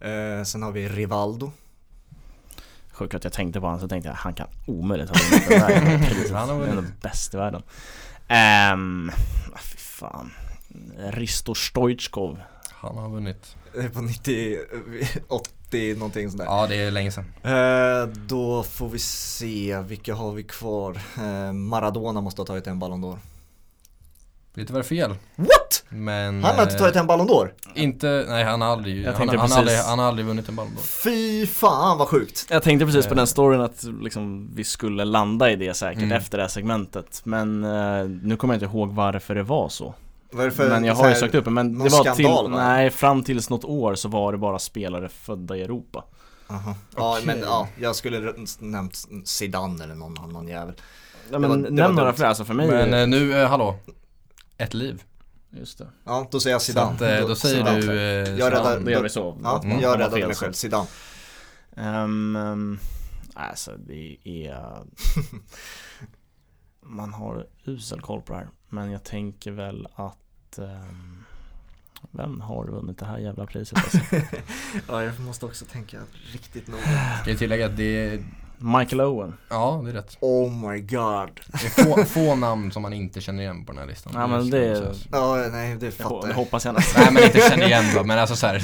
Eh, sen har vi Rivaldo. Sjukt att jag tänkte på honom så tänkte jag han kan omöjligt ha vunnit det där priset [LAUGHS] Han är vunnit. ändå bäst i världen ah, fy fan Risto Stoichkov Han har vunnit. Det är på 90, 80 någonting sådär. Ja, det är länge sedan. Eh, då får vi se, vilka har vi kvar? Eh, Maradona måste ha tagit en Ballon d'Or. Lite var fel. What? Men... Han har inte tagit en Ballon d'Or? Inte, nej han har aldrig, Jag han, tänkte han, har aldrig, precis- han har aldrig vunnit en Ballon d'Or. Fy fan vad sjukt! Jag tänkte precis på Eh. den storyn att liksom, vi skulle landa i det säkert Mm. efter det här segmentet Men eh, nu kommer jag inte ihåg varför det var så Vad är det för Men jag har ju sökt upp det, men det var skandal, till, va? nej fram tills något år så var det bara spelare födda i Europa Aha. Ja Okej. men ja, jag skulle nämnt Zidane eller någon annan jävel. Ja men var- det nämn några fler, alltså för mig Men eh, nu, eh, hallå. Ett liv. Just det Ja, då säger jag Så Zidane. att, eh, då säger Zidane. du eh, Jag Zidane. räddar- Då gör vi så Ja, Mm. jag räddade mig själv, Zidane. Um, um, alltså det är [LAUGHS] Man har usel koll på det här Men jag tänker väl att ehm, Vem har vunnit det här jävla priset alltså? [LAUGHS] ja, jag måste också tänka riktigt noga. Ska jag tillägga att det är, Michael Owen ja det är rätt. Oh my god. Det är få, få namn som man inte känner igen på den här listan. Ja, men det- säga. Ja, nej det Jag, fattar det jag. hoppas jag [LAUGHS] nästan Nej men inte känner igen då, men alltså så här,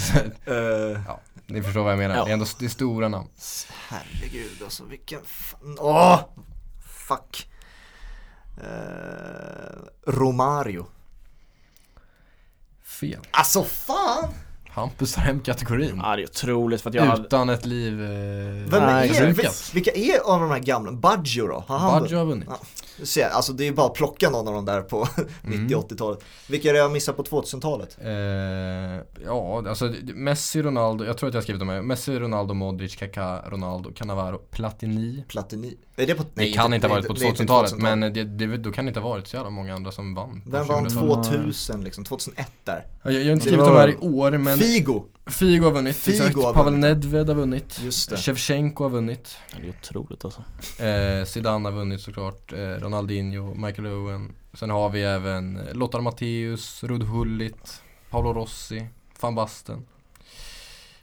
Eh, Ni förstår vad jag menar. Ja. Det är ändå det är stora namn. herregud alltså vilken fan. Åh! Fuck. Eh, Romario. Fel. Alltså fan! Hampus tar hem kategorin. Ja det är otroligt för att jag hade Utan ett liv eh, Vem Nej, är, vilka är av de här gamla? Baggio då? Har han Baggio har vunnit. Ja. Ser, alltså det är bara att plocka någon av dem där på [LAUGHS] Mm. 90-80-talet. Vilka är det jag missat på 2000-talet? Eh, ja, alltså Messi, Ronaldo, jag tror att jag har skrivit dem här. Messi, Ronaldo, Modric, Kaká, Ronaldo, Cannavaro, Platini. Platini? Är det på, Det kan inte ha varit på det är inte 2000-talet, men det, det, då kan det inte ha varit så jävla många andra som vann. Vem vann 2000-talet. 2000 liksom? 2001 där? Ja, Jag, jag har inte skrivit dem här i år, men Figo! Figo har vunnit, Figo exakt. har Pavel vunnit. Nedved har vunnit. Just det. Shevchenko har vunnit. Ja, Det är otroligt alltså Eh, Zidane har vunnit såklart. Eh, Ronaldinho, Michael Owen. Sen har vi även eh, Lothar Matthäus, Rud Hullit, Paolo Rossi, van Basten.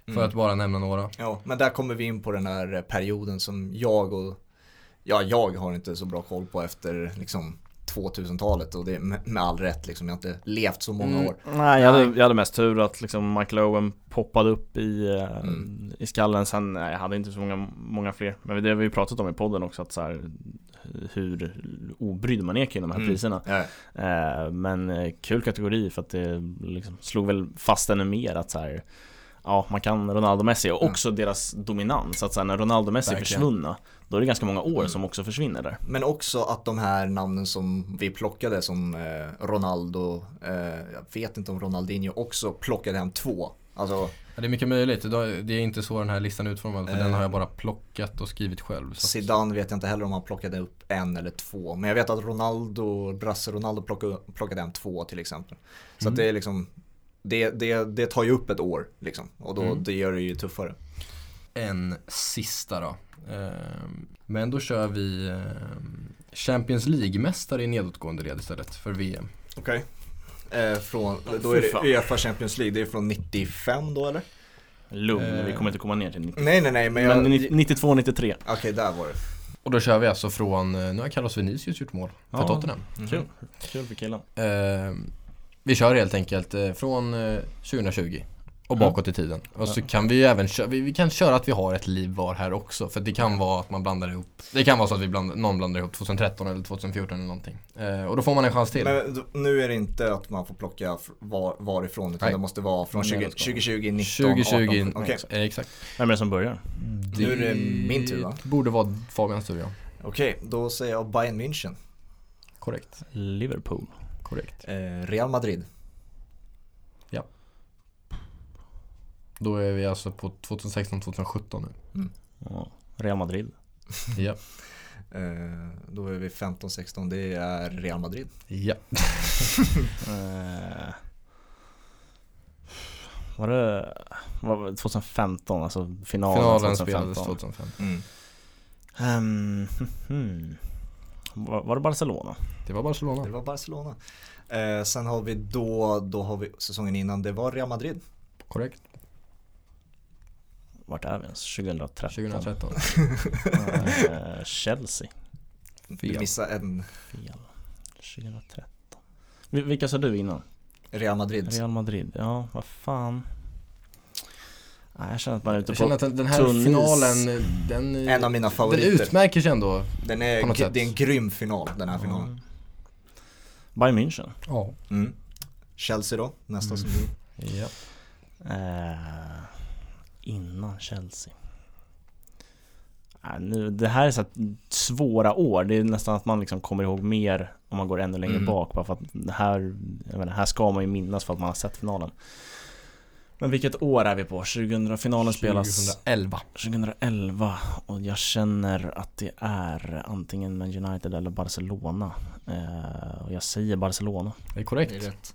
För Mm. att bara nämna några. Ja, men där kommer vi in på den här perioden som jag och Ja, jag har inte så bra koll på efter liksom 2000-talet och det är med, all rätt liksom. Jag har inte levt så många Mm, år. Nej jag hade, jag hade mest tur att liksom Michael Owen poppade upp i, eh, Mm. i skallen Sen, nej, jag hade inte så många, många fler Men det har vi ju pratat om i podden också att så här, Hur obrydd man är kring de här Mm. priserna Ja. Eh, Men eh, kul kategori för att det liksom slog väl fast ännu mer att så här, Ja, man kan Ronaldo och Messi och Mm. också deras dominans. Att så här, när Ronaldo Messi är försvunna Då är det ganska många år Mm. som också försvinner där Men också att de här namnen som vi plockade som eh, Ronaldo, eh, jag vet inte om Ronaldinho också plockade hem två. Alltså, Ja, det är mycket möjligt. Det är inte så den här listan är utformad. För Eh. den har jag bara plockat och skrivit själv. Så Zidane vet jag inte heller om han plockade upp en eller två. Men jag vet att Ronaldo, Brasse Ronaldo plockade, plockade hem två till exempel. Så Mm. att det är liksom, det, det, det tar ju upp ett år liksom. Och då, Mm. det gör det ju tuffare. en sista då. Ehm, Men då kör vi ehm, Champions League-mästare i nedåtgående led istället för VM. Okej. Eh, från, då är det Uefa Champions League, det är från 95 då eller? Lugn, Eh. vi kommer inte komma ner till 90 Nej nej nej men jag... Men 92-93 Okej, där var det. Och då kör vi alltså från, eh, nu har Carlos Vinicius gjort mål för Ja. Tottenham. Kul, kul för killen Ehm, vi kör helt enkelt eh, från eh, 2020 och Mm. bakåt i tiden. Och så kan vi ju även köra, vi, vi kan köra att vi har ett liv var här också. För det kan vara att man blandar ihop, det kan vara så att vi bland, någon blandar ihop 2013 eller 2014 eller någonting. Eh, och då får man en chans till. Men nu är det inte att man får plocka var, varifrån utan Nej. det måste vara från 20, Nedåtgående. 2020, 19, 2020, 18. Okej, eh, exakt. Vem är det som börjar? Nu är det min tur, va? borde vara Fabians tur ja. Okej, då säger jag Bayern München. Korrekt. Liverpool Korrekt. Eh, Real Madrid. Då är vi alltså på 2016-2017 nu. ja. Real Madrid [LAUGHS] Ja. Eh, då är vi 15-16, det är Real Madrid. Ja. [LAUGHS] eh, Var det var det 2015, alltså finalen, Finalen 2015 spelades 2005. Mm. Ehm, [LAUGHS] hmm. Var, var det Barcelona? Det var Barcelona. Det var Barcelona. Eh, sen har vi då, då har vi säsongen innan, det var Real Madrid. Korrekt. Vart är vi ens? 2013? 2013. Eh, Chelsea Du Fel. missade en. Fel 2013 Vil- Vilka sa du innan? Real Madrid. Real Madrid, ja vad fan. Jag känner att man är ute Jag på känner att den, den här tunn is. finalen, den, En av mina den favoriter. utmärker sig ändå. Den på är, något sätt. det är en grym final, den här finalen. Bayern München. Ja. Mm. Chelsea då, nästa som du. ja. Eh, innan Chelsea. Äh, nu, det här är så här svåra år. Det är nästan att man liksom kommer ihåg mer om man går ännu längre Mm. bak. Bara för att det här, jag menar, här ska man ju minnas för att man har sett finalen. Men vilket år är vi på? 2000, finalen spelas 2011. 2011 och jag känner att det är antingen Man United eller Barcelona. Eh, och jag säger Barcelona. Det är Det är korrekt. rätt.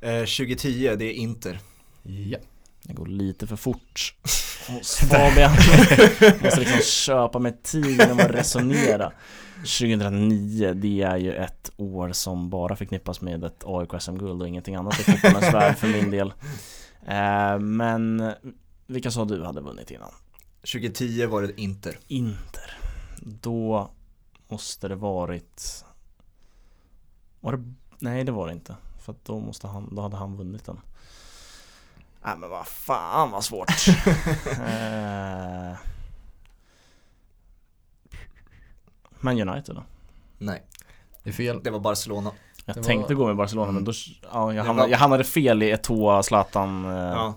Eh, 2010, det är Inter. Ja. Det går lite för fort [LAUGHS] hos Fabian. [LAUGHS] Måste liksom köpa mig tid genom att resonera. 2009, det är ju ett år som bara förknippas med ett AIK SM-guld och ingenting annat i fotbollens värld för min del. Eh, men vilka sa du hade vunnit innan? 2010 var det Inter. Inter. Då måste det varit... Var det... Nej, det var det inte. För då, måste han, då hade han vunnit den. Nej men vad fan vad svårt. [LAUGHS] eh... Man United då? Nej, Det är fel. det var Barcelona. Jag Det var- tänkte gå med Barcelona men då, ja, jag, hamnade, var- jag hamnade fel i Eto'o Zlatan eh, Ja.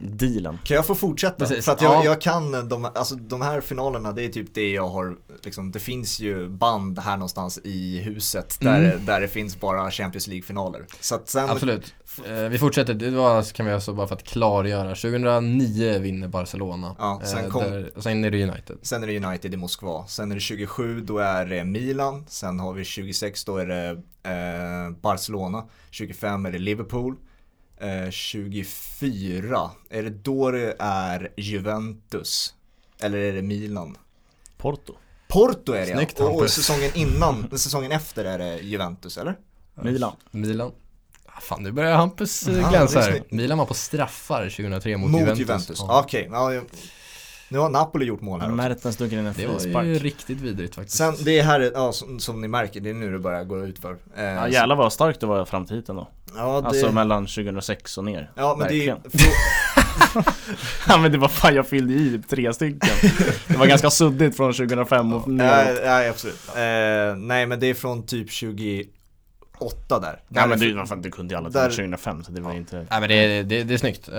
Dealen. Kan jag få fortsätta? Precis, För att jag, ja. jag kan de, alltså de här finalerna, det är typ det jag har, liksom, det finns ju band här någonstans i huset där, Mm. där det finns bara Champions League-finaler. Så att sen, Absolut. Eh, vi fortsätter, det var, kan vi alltså bara för att klargöra. 2009 vinner Barcelona. Ja, sen Eh, kom- där, och sen är det United. sen är det United i Moskva. Sen är det 27, då är det Milan. Sen har vi 26, då är det eh, Barcelona. 25 är det Liverpool. Eh, 24, är det då det är Juventus? Eller är det Milan? Porto. Porto är det Snyggt, ja. Och, och säsongen innan, [LAUGHS] säsongen efter är det Juventus eller? Milan. Milan. Ah, fan, nu börjar Hampus eh, Ja, glänsa här. Milan var på straffar 2003 mot, Mot Juventus. Juventus, Ja. okej. Ja, jag- nu har Napoli gjort mål här också. Mertens dunkar in en Det var frispark. ju riktigt vidrigt faktiskt. Sen, det är här, ja, som, som ni märker, det är nu det börjar gå ut för. Eh, Ja jävlar vad starkt det var fram till hit ändå. Ja, det, Alltså mellan 2006 och ner. ja men det är, Verkligen. [LAUGHS] Ja men det var fan, jag fyllde i tre stycken. Det var ganska suddigt från 2005 och Nej, neråt. nej absolut. Eh, nej men det är från typ 28 där. Ja men Där- du, vad fan, du kunde ju alla där- 2005 så det var inte Nej men det, är- det, det är snyggt. Eh,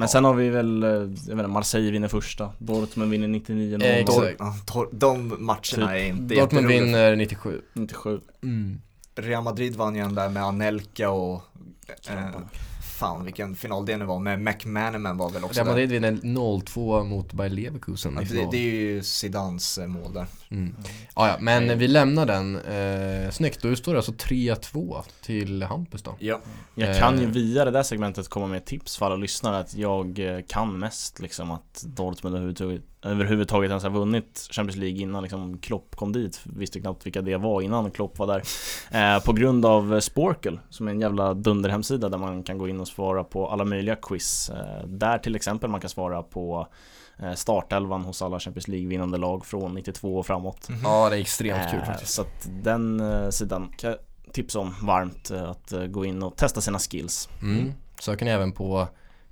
Men sen har vi väl, eh, jag vet inte, Marseille vinner första, Dortmund vinner 99 Eh, 0 exakt. ja, tor- de matcherna Typ. är inte Dortmund vinner 97. 97 Mm. Real Madrid vann ju den där med Anelka och eh, Fan vilken final det nu var, med McManaman var väl också Real. Madrid vinner 0-2 mot Bayer Leverkusen Ja, det, det är ju Zidans eh, mål där. Mm. Ja, ja, men vi lämnar den. Eh, snyggt, då står det alltså 3-2 till Hampus då. Ja. Jag kan ju Eh. via det där segmentet komma med ett tips för alla lyssnare att jag eh, kan mest liksom att Dortmund överhuvudtaget, överhuvudtaget ens har vunnit Champions League innan liksom Klopp kom dit. Visste knappt vilka det var innan Klopp var där. Eh, på grund av Sporkel som är en jävla dunderhemsida där man kan gå in och svara på alla möjliga quiz. Eh, där till exempel man kan svara på eh, startelvan hos alla Champions League vinnande lag från 92 och framåt. Ja, det är extremt kul Eh, faktiskt. Så att den eh, sidan kan jag tipsa om varmt eh, att eh, gå in och testa sina skills. Mm. Söker ni även på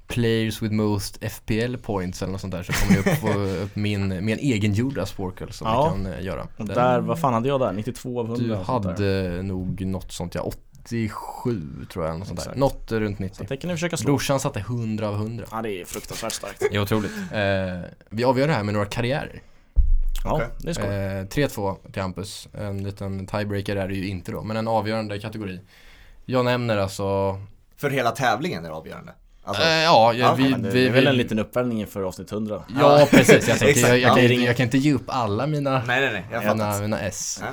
Players with most FPL points eller något sånt där så kommer det upp, få [LAUGHS] upp min, min egengjorda Sporkel som Ja. vi kan eh, göra. Den- där, vad fan hade jag där? 92 av 100? Du hade nog något sånt, ja 87 tror jag, eller något sånt där. Något runt Så 90. det kan ni försöka slå. Brorsan satte 100 av 100. Ja det är fruktansvärt starkt. Det är otroligt. Eh, vi avgör det här med några karriärer. Ja, Okej. det är skoj. Eh, 3-2 till Hampus. En liten tiebreaker är det ju inte då, men en avgörande kategori. Jag nämner alltså, För hela tävlingen är det avgörande. Alltså, eh, ja, Ja, vi, det vi, är väl vi, en liten uppvärmning inför avsnitt 100. Ja, precis. Jag, [LAUGHS] tänkte, jag, jag, Ja. kan, inte- jag kan inte ge upp alla mina, nej nej nej, jag mina, mina S. Ja.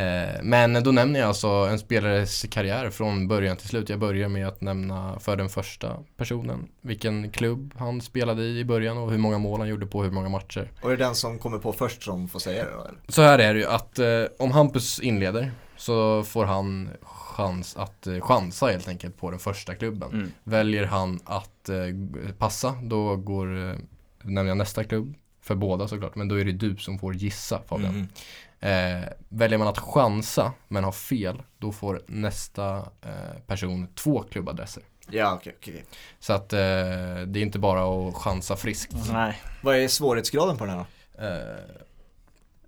Eh, men då nämner jag alltså en spelares karriär från början till slut. Jag börjar med att nämna för den första personen vilken klubb han spelade i i början och hur många mål han gjorde på hur många matcher. Och är det den som kommer på först som får säga det då eller? Så här är det ju att eh, om Hampus inleder så får han chans att eh, chansa helt enkelt på den första klubben. Mm. Väljer han att eh, passa då går, eh, jag nästa klubb för båda såklart, men då är det du som får gissa Fabian. Mm. Eh, väljer man att chansa men har fel, då får nästa eh, person två klubbadresser. Ja, okej, okej. Så att eh, det är inte bara att chansa friskt. Nej, Vad är svårighetsgraden på den här då? Eh,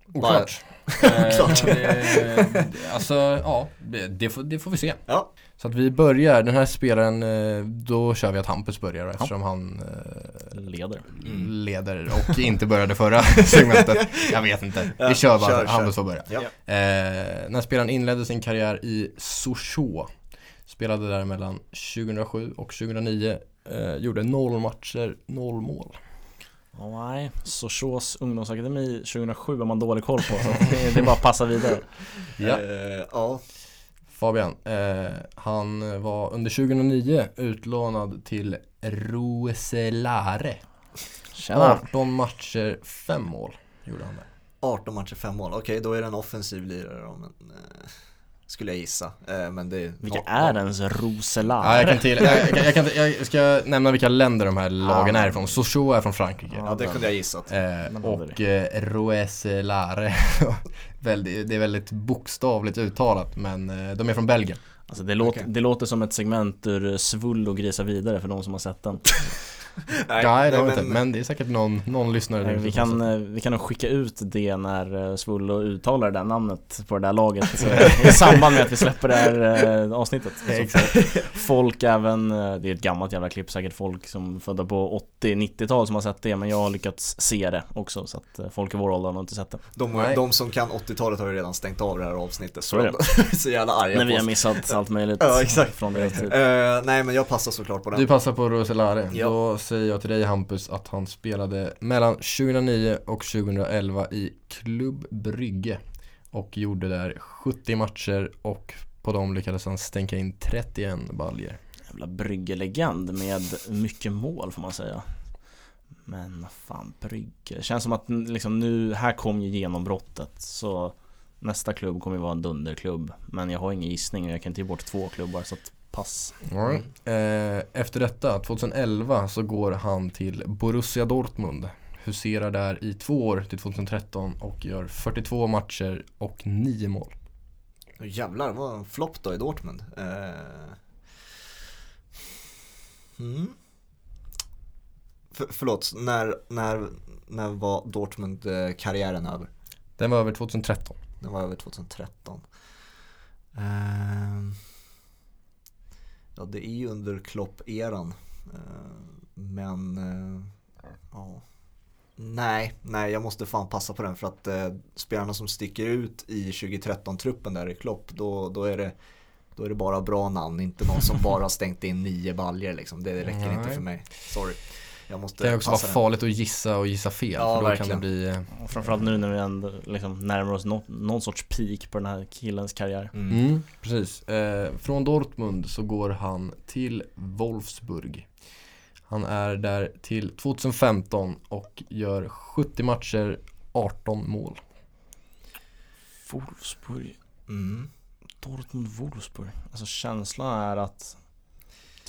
Bara- oklart. Eh, [LAUGHS] Klart. eh, alltså, ja, det, det, får, det får vi se. Ja. Så att vi börjar, den här spelaren, eh, då kör vi att Hampus börjar eftersom han eh, leder. Mm. leder och inte började förra [LAUGHS] segmentet. Jag vet inte. Ja, Vi kör bara, kör, Hampus får börja. Ja. Eh, när spelaren inledde sin karriär i Sochaux Spelade där mellan 2007 och 2009 eh, Gjorde noll matcher, noll mål nej, Sochaux ungdomsakademi 2007 har man dålig koll på. Så det, är bara att passa vidare. [LAUGHS] Ja. Eh, ja. Fabian, eh, han var under 2009 utlånad till Roeselare Tjena! 18 matcher, 5 mål gjorde han där 18 matcher, 5 mål. Okej, då är det en offensiv lirare då, men eh, skulle jag gissa. Eh, men det är Vilka no- är ens Roselare? Ja, jag, kan till, jag, jag, jag, kan, jag ska nämna vilka länder de här lagen Ja. är ifrån. Sochaux är från Frankrike. Ja, det kunde jag gissat. Eh, och eh, Roeselare, [LAUGHS] det är väldigt bokstavligt uttalat men eh, de är från Belgien. Alltså det, låter, Okej. det låter som ett segment ur Svull och grisa vidare för de som har sett den. [LAUGHS] [LAUGHS] Nej, det har vi inte, men det är säkert någon, någon lyssnare Nej, vi, kan, eh, vi kan nog skicka ut det när eh, Svullo uttalar det där namnet på det där laget [LAUGHS] I samband med att vi släpper det här eh, avsnittet Så Folk även, det är ett gammalt jävla klipp säkert folk som födda på 80-90-tal som har sett det Men jag har lyckats se det också så att folk i vår ålder har nog inte sett det De, Nej. de som kan 80-talet har ju redan stängt av det här avsnittet. Så är det. [LAUGHS] Så jävla arga När vi har missat allt möjligt Ja, exakt. från deras tid Eh, nej, men jag passar såklart på den. Du passar på Roselare. Ja. Då säger jag till dig Hampus att han spelade mellan 2009 och 2011 i Klubb Brygge. Och gjorde där 70 matcher och på dem lyckades han stänka in 31 baljer. Jävla Brygge-legend med mycket mål får man säga Men fan Brygge, det känns som att liksom nu, här kom ju genombrottet så Nästa klubb kommer ju vara en dunderklubb Men jag har ingen gissning och jag kan inte ge bort två klubbar så att pass Mm. Eh, efter detta, 2011, så går han till Borussia Dortmund. Huserar där i två år till 2013 och gör 42 matcher och 9 mål. Jävlar, vad en flopp då i Dortmund. Eh, mm. För, förlåt, när, när, när var Dortmund-karriären över? Den var över 2013. Den var över 2013. Ehm, ja, det är ju under Klopp-eran. Ehm, men, eh, ja. Nej, nej, jag måste fan passa på den för att eh, spelarna som sticker ut i 2013-truppen där i Klopp, då, då, är det, då är det bara bra namn, inte någon som bara stängt in nio baljer liksom. Det räcker inte Nej. för mig. Sorry. Jag måste Det kan också vara farligt att gissa och gissa fel. Ja, för då verkligen. kan det bli... eh, Och Framförallt nu när vi ändå liksom närmar oss något, någon sorts peak på den här killens karriär Mm. Mm, precis. Eh, från Dortmund så går han till Wolfsburg. Han är där till 2015 och gör 70 matcher, 18 mål. Wolfsburg, Mm. Dortmund Wolfsburg Alltså känslan är att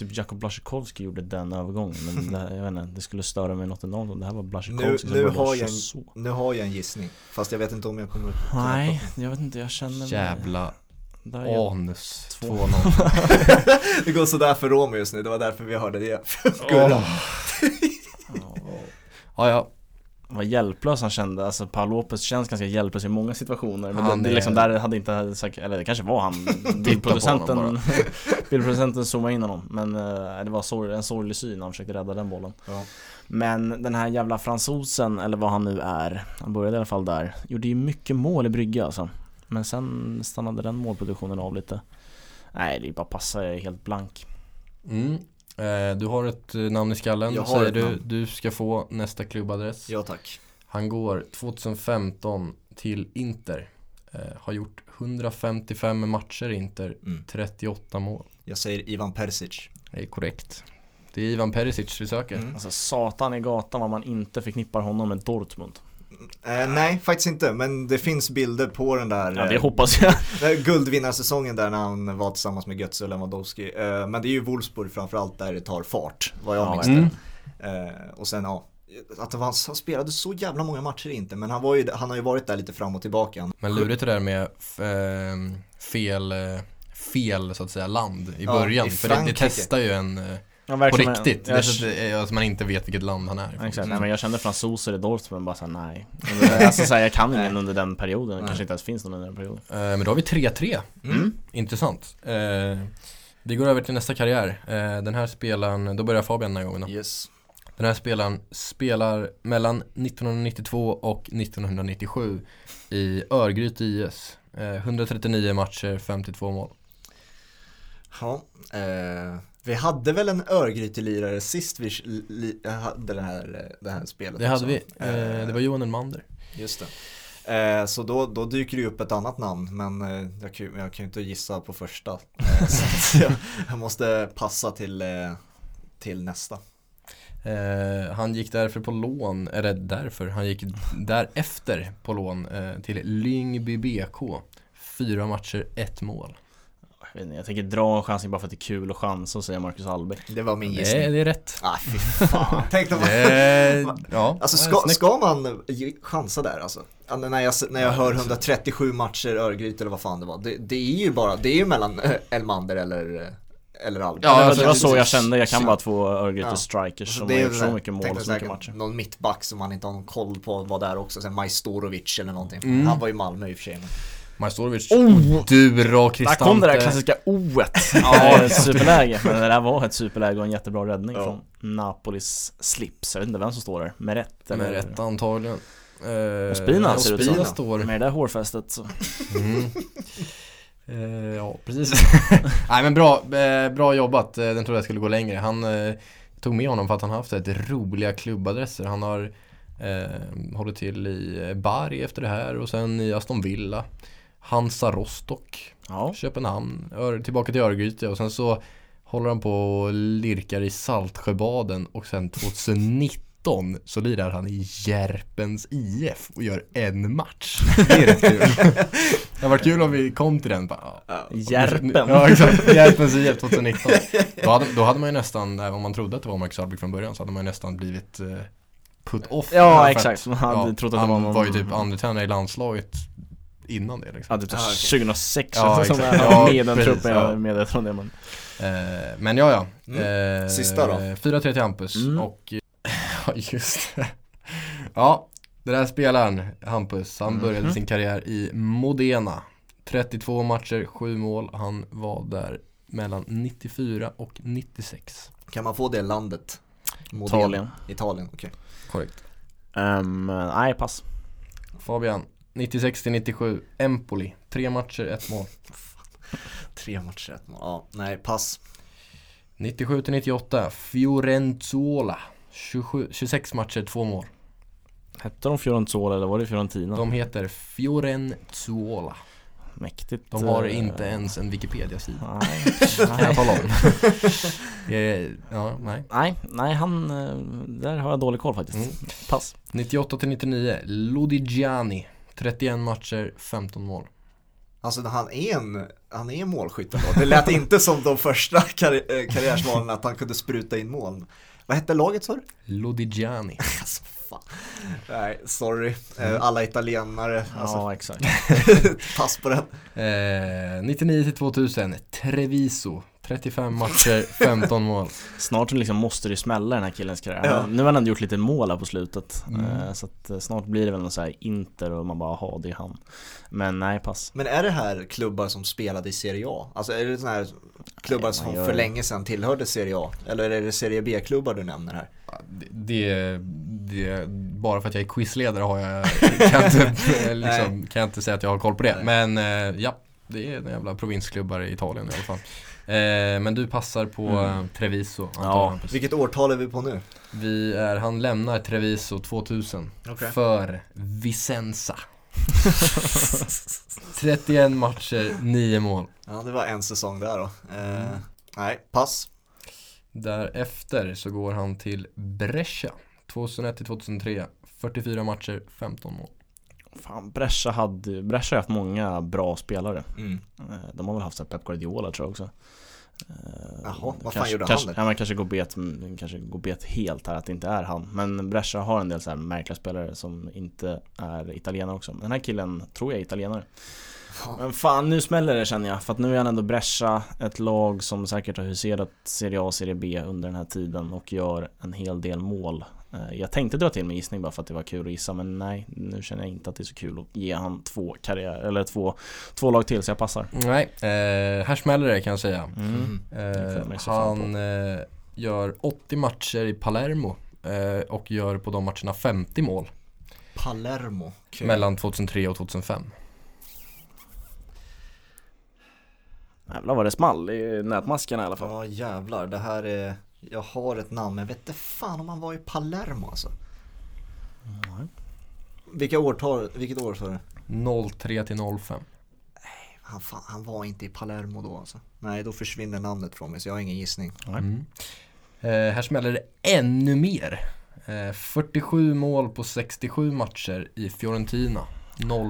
Typ Jakob Blaszczykowski gjorde den övergången men [LAUGHS] det, jag vet inte, det skulle störa mig något enormt om det här var Blaszczykowski Nu- som nu har jag en- så Nu har jag en gissning, fast jag vet inte om jag kommer Nej, jag vet inte, jag känner mig Jävla anus. Två. 2-0. [LAUGHS] Det går sådär för Romeo just nu, det var därför vi hörde det. [LAUGHS] Gurra. Ja, Ja, ja. Vad hjälplös han kände, alltså Paul Lopez känns ganska hjälplös i många situationer Men Han det, det är- liksom där hade inte eller det kanske var han Bildproducenten honom Bildproducenten zoomade in honom Men eh, det var sorg, en sorglig syn när han försökte rädda den bollen Ja. Men den här jävla fransosen, eller vad han nu är Han började i alla fall där Gjorde ju mycket mål i brygga alltså Men sen stannade den målproduktionen av lite Nej det är bara passa, jag är helt blank Mm. Eh, du har ett eh, namn i skallen, Jag har säger du. namn. Du ska få nästa klubbadress. ja tack. Han går 2015 till Inter. Eh, har gjort 155 matcher Inter, Mm. 38 mål. Jag säger Ivan Perisic. Det är korrekt. Det är Ivan Perisic vi söker. Mm. Alltså satan i gatan vad man inte förknippar honom med Dortmund Eh, nej, faktiskt inte, men det finns bilder på den där Ja det eh, hoppas jag [LAUGHS] guldvinnarsäsongen där när han var tillsammans med Götze och Lewandowski. Eh, men det är ju Wolfsburg framförallt där det tar fart, vad jag Ja, minns Mm. det. Eh, och sen ja, att det var, han spelade så jävla många matcher inte, men han, var ju, han har ju varit där lite fram och tillbaka. Men lurigt det där med f- eh, fel, eh, fel så att säga land i Ja, början. i För det, det testar ju en eh, Ja, på riktigt. Jag, Det, så att, är- alltså man inte vet vilket land han är. Exakt, Mm. nej men jag kände fransoser i Dortmund bara såhär nej Alltså såhär, jag kan ingen under den perioden, det Nej. kanske inte ens finns någon under den perioden Eh, men då har vi 3-3. Mm. Intressant. Eh, vi går över till nästa karriär. Eh, den här spelaren, då börjar Fabian den här gången då. Yes. Den här spelaren spelar mellan 1992 och 1997 i Örgryte IS. Eh, 139 matcher, 52 mål. Ja, eh, vi hade väl en Örgryte-lirare sist vi hade det här, eh, det här spelet Det hade också. vi. Eh, det var Johan Elmander. Just det. Eh, så då, då dyker det upp ett annat namn, men eh, jag, kan, jag kan ju inte gissa på första. Eh, så jag, jag måste passa till, eh, till nästa. Eh, han gick därför på lån, eller därför, han gick därefter på lån eh, till Lyngby BK. Fyra matcher, ett mål. Jag, vet inte, jag tänker dra en chansning bara för att det är kul och chansa och säga Marcus Albeck Det var min gissning. är, det är rätt. Ah, fy fan. [LAUGHS] Tänk man... Det, ja, Alltså ska, ska man chansa där alltså? När jag, när jag hör 137 matcher Örgryte eller vad fan det var. Det, det är ju bara, det är ju mellan eh, Elmander eller, eh, eller Albeck. Ja, det var, alltså, det var så jag kände, jag kan bara två Örgryte Ja. strikers som har är gjort så mycket mål och så mycket matcher Någon mittback som man inte har någon koll på vad det är också, sen Majstorovic eller någonting. Mm. Han var i Malmö i och för sig. men- Majstorovic, Oh! Dura, Där Cristante. kom det där klassiska oet [LAUGHS] Ja, ett superläge, men det där var ett superläge och en jättebra räddning Ja. från Napolis slips Jag vet inte vem som står där, med rätt eller? Med rätt antagligen. Eh, Ospina ser det ut som. Med det där hårfästet så Mm. [LAUGHS] Eh, ja, precis. [LAUGHS] Nej men bra, eh, bra jobbat. Eh, Den trodde jag skulle gå längre. Han eh, tog med honom för att han har haft ett roliga klubbadresser. Han har eh, hållit till i Bari efter det här och sen i Aston Villa. Hansa Rostock, Ja, Köpenhamn, Ör, tillbaka till Örgryte och sen så håller han på och lirkar i Saltsjöbaden och sen [LAUGHS] 2019 så lirar han i Järpens IF och gör en match. Det är rätt kul. [LAUGHS] Det hade varit kul om vi kom till den. Bara, ja. Järpen Ja exakt, Järpens IF 2019. Då hade, då hade man ju nästan, även om man trodde att det var Marcus Albeck från början, så hade man ju nästan blivit eh, put off. Ja exakt, man hade ja, trott att han var någon var ju typ andra tränare i landslaget innan det liksom. Ja, typ Ja, okej. 2006 Ja, som Ja, med den precis, truppen, jag medveten om det men Eh, men ja, ja. Mm. Eh, Sista då? 4-3 till Hampus Mm. och Ja, [LAUGHS] just det. Ja, den här spelaren, Hampus, han började sin karriär i Modena 32 matcher, 7 mål. Han var där mellan 94 och 96 Kan man få det landet? Modena. Italien Italien, okej. Korrekt um, Nej, pass Fabian, 96 till 97, Empoli, 3 matcher, 1 mål [LAUGHS] Tre matcher, ett mål. Ja, nej, pass. 97 till 98, Fiorenzuola 27, 26 matcher, 2 mål Hette de Fiorenzuola eller var det Fiorentina? De heter Fiorenzuola Mäktigt De har eh, inte ens en Wikipedia-sida Nej, nej. [LAUGHS] Ja, nej nej, nej han, eh, där har jag dålig koll faktiskt Mm. Pass 98 till 99, Lodigiani 31 matcher, 15 mål Alltså han är en, han är en målskytt ändå. Det lät inte som de första karri- eh, karriärsvalen att han kunde spruta in mål. Vad hette laget sa du? Lodigiani [LAUGHS] Alltså, fan. Nej, sorry. Eh, Alla italienare, alltså, Ja, exakt [LAUGHS] pass på den. eh, 99 till 2000, Treviso 35 matcher, [LAUGHS] 15 mål Snart liksom måste det ju smälla den här killens karriär Ja. Nu har han ändå gjort lite mål här på slutet Mm. eh, Så att eh, snart blir det väl någon så här Inter och man bara, ha det är han Men nej, pass Men är det här klubbar som spelade i Serie A? Alltså är det sådana här klubbar Nej, som för länge sedan tillhörde Serie A? Eller är det Serie B-klubbar du nämner här? det, det, det, bara för att jag är quizledare har jag, [LAUGHS] kan inte, eh, liksom, kan jag inte säga att jag har koll på det. Men eh, ja, det är några jävla provinsklubbar i Italien i alla fall. Eh, men du passar på Mm. eh, Treviso, Ja. Vilket årtal är vi på nu? Vi är, han lämnar Treviso 2000 Okej. för Vicenza. [LAUGHS] 31 matcher, 9 mål. Ja, det var en säsong där då. Eh, Mm. Nej, pass. Därefter så går han till Brescia 2001 till 2003. 44 matcher, 15 mål. Fan, Brescia hade, Brescia har haft många bra spelare. Mm. Eh, De har väl haft så Pep Guardiola tror jag också. Eh, Jaha, vad fan kanske, gjorde kanske, han Ja men kanske går bet, kanske går bet helt här att det inte är han. Men Brescia har en del så här märkliga spelare som inte är italienare också. Den här killen tror jag är italienare. Men fan nu smäller det känner jag. För att nu är han ändå Brescia Ett lag som säkert har huserat Serie A och Serie B under den här tiden och gör en hel del mål Jag tänkte dra till med gissning bara för att det var kul att gissa men nej Nu känner jag inte att det är så kul att ge han två karriär eller två, två lag till så jag passar Nej, eh, här smäller det kan jag säga. mm. Får Eh, han eh, gör 80 matcher i Palermo eh, och gör på de matcherna 50 mål Palermo. Kul. mellan 2003 och 2005. Jävlar vad det small i nätmaskerna i alla fall Ja jävlar, det här är... Jag har ett namn men jag vet inte fan om han var i Palermo alltså. Vilka årtal, vilket år sa du? 03 till 05. Han, fan, han var inte i Palermo då alltså. Nej, då försvinner namnet från mig så jag har ingen gissning. Mm. Eh, här smäller det ännu mer. Eh, 47 mål på 67 matcher i Fiorentina.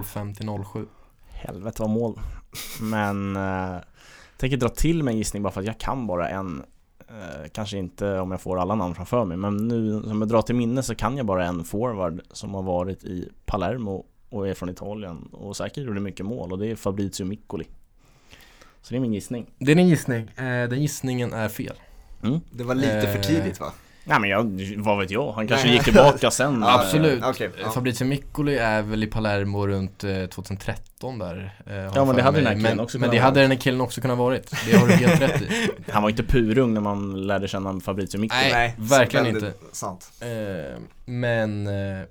05 till 07. Helvete vad mål Men eh, tänker dra till med en gissning bara för att jag kan bara en eh, Kanske inte om jag får alla namn framför mig men nu som jag drar till minne så kan jag bara en forward som har varit i Palermo och är från Italien och säkert gjorde mycket mål och det är Fabrizio Miccoli Så det är min gissning Det är en gissning. Eh, den gissningen är fel. mm. Det var lite för Eh, tidigt va? Nej men jag, vad vet jag? Han kanske Nej. gick tillbaka sen Ja, [LAUGHS] Absolut. Okej, ja. Fabrizio Miccoli är väl i Palermo runt eh, 2013 där. eh, har jag Ja, men det hade mig. den här killen men, också Men det hade den här killen också kunnat varit. Det har du helt rätt i. [LAUGHS] Han var inte purung när man lärde känna Fabrizio Miccoli Nej, verkligen inte. Sant. Eh, men eh,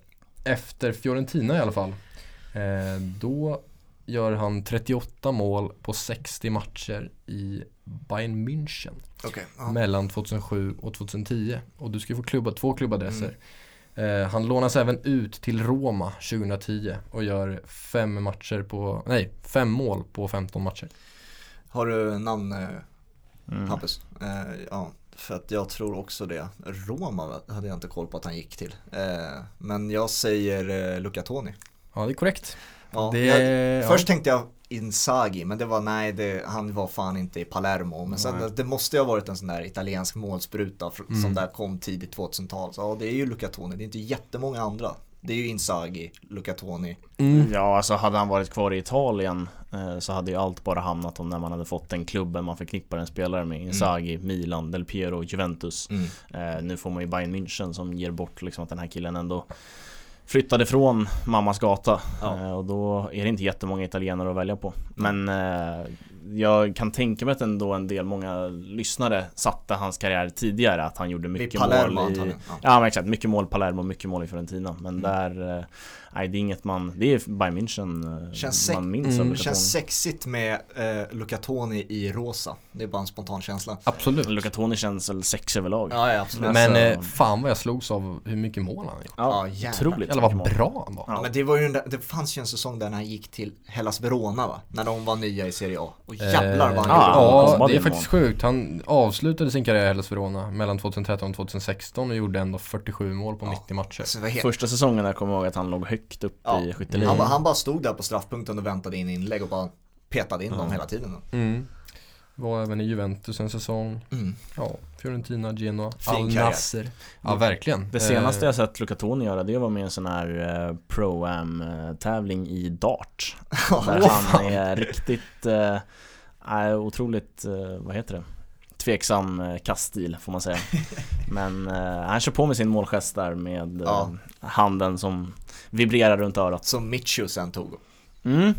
efter Fiorentina i alla fall. Eh, då gör han 38 mål på 60 matcher i Bayern München. Ja. Mellan 2007 och 2010. Och du ska få klubba, två klubbadresser. Mm. Eh, han lånas även ut till Roma 2010 och gör fem matcher på, nej, fem mål på 15 matcher. Har du namn eh, mm. Hampus? Eh, ja, för att jag tror också det. Roma hade jag inte koll på att han gick till. Eh, men jag säger eh, Luca Toni. Ja, det är korrekt. Ja, det, jag, ja. Först tänkte jag Inzaghi, men det var nej, det, han var fan inte i Palermo. Men sen, det, det måste ju ha varit en sån där italiensk målspruta fr- Mm. som där kom tidigt 2000-tal. Så ja, det är ju Luca Toni, det är inte jättemånga andra. Det är ju Inzaghi, Luca Toni. Mm. Ja, alltså hade han varit kvar i Italien eh, så hade ju allt bara hamnat om när man hade fått den klubben man förknippar en spelare med. Inzaghi, Milan, Del Piero, Juventus. Eh, nu får man ju Bayern München som ger bort liksom att den här killen ändå flyttade från mammas gata. Ja. Eh, och då är det inte jättemånga italienare att välja på. Men eh, jag kan tänka mig att ändå en del, många lyssnare satte hans karriär tidigare. Att han gjorde Vid mycket Palermo mål i... antagligen. Ja. Ja men exakt, mycket mål Palermo, mycket mål i Fiorentina Men Mm. där, eh, nej det är inget man, det är Bayern München eh, Känns man minns mm, av känns sexigt med eh, Luca Toni i rosa. Det är bara en spontan känsla. Absolut. Luca Toni känns väl sex överlag Ja, ja absolut. Men- alltså- eh, fan vad jag slogs av hur mycket mål han gjort. Ja, jävlar. otroligt Eller vad bra han var. Ja, men det var ju där, det fanns ju en säsong där han gick till Hellas Verona va? När de var nya i Serie A. Och jävlar vad han Eh, gjorde. ja, Ja, det är faktiskt sjukt. Han avslutade sin karriär i Hellas Verona mellan 2013 och 2016 och gjorde ändå 47 mål på Ja. 90 matcher. Alltså, Första säsongen där kommer jag ihåg att han låg högt upp Ja. i skytteligan han, bara- han bara stod där på straffpunkten och väntade in inlägg och bara petade in Ja. dem hela tiden. Mm. Var även i Juventus en säsong. Mm. Ja, Fiorentina, Genoa, Al. Nasser. Ja, verkligen. Det senaste Eh, jag sett Luca Toni göra det var med en sån här eh, Pro-Am eh, tävling i dart [LAUGHS] Där han är riktigt, eh, är otroligt, eh, vad heter det? Tveksam eh, kaststil får man säga [LAUGHS] Men eh, han kör på med sin målgest där med Ja. handen som vibrerar runt örat Som Mitchu sen tog. mm.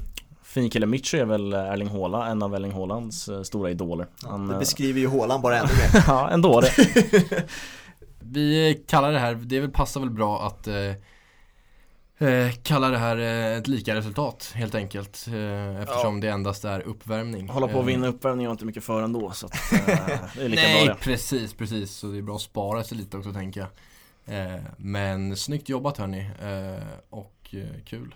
Fin kille, Mitcho är väl Erling Haaland, en av Erling Haalands eh, stora idoler Han, Det eh, beskriver ju Haaland bara ännu mer. [LAUGHS] Ja, ändå det [LAUGHS] Vi kallar det här, det väl passar väl bra att eh, eh, kalla det här eh, ett lika resultat helt enkelt. Eh, eftersom det endast är uppvärmning. Hålla på att Eh, vinna uppvärmning och inte mycket för ändå så att, eh, det är lika [LAUGHS] Nej, bra det precis, precis. Så det är bra att spara sig lite också tänker jag. Eh, men snyggt jobbat hörni. Eh, och eh, kul.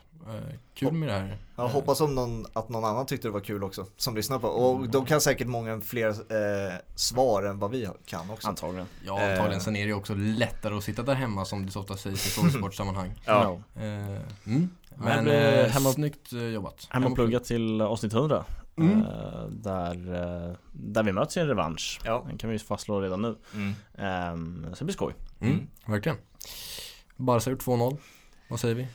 Kul med det här. Jag hoppas om någon, att någon annan tyckte det var kul också, som lyssnar på. Och de kan säkert många fler eh, svar än vad vi kan också. Antagligen Ja, Eh. antagligen. Sen är det ju också lättare att sitta där hemma som det så ofta sägs i frågesportsammanhang. [LAUGHS] Ja. Mm. Men, Men eh, hemma- snyggt jobbat. Hem och plugga till avsnitt 100 Mm. Eh, där, eh, där vi möts i en revansch. Ja. Den kan vi fastslå redan nu. Mm. Eh, så det blir skoj. Mm, Mm. verkligen. Barca gjort 2-0. Vad säger vi?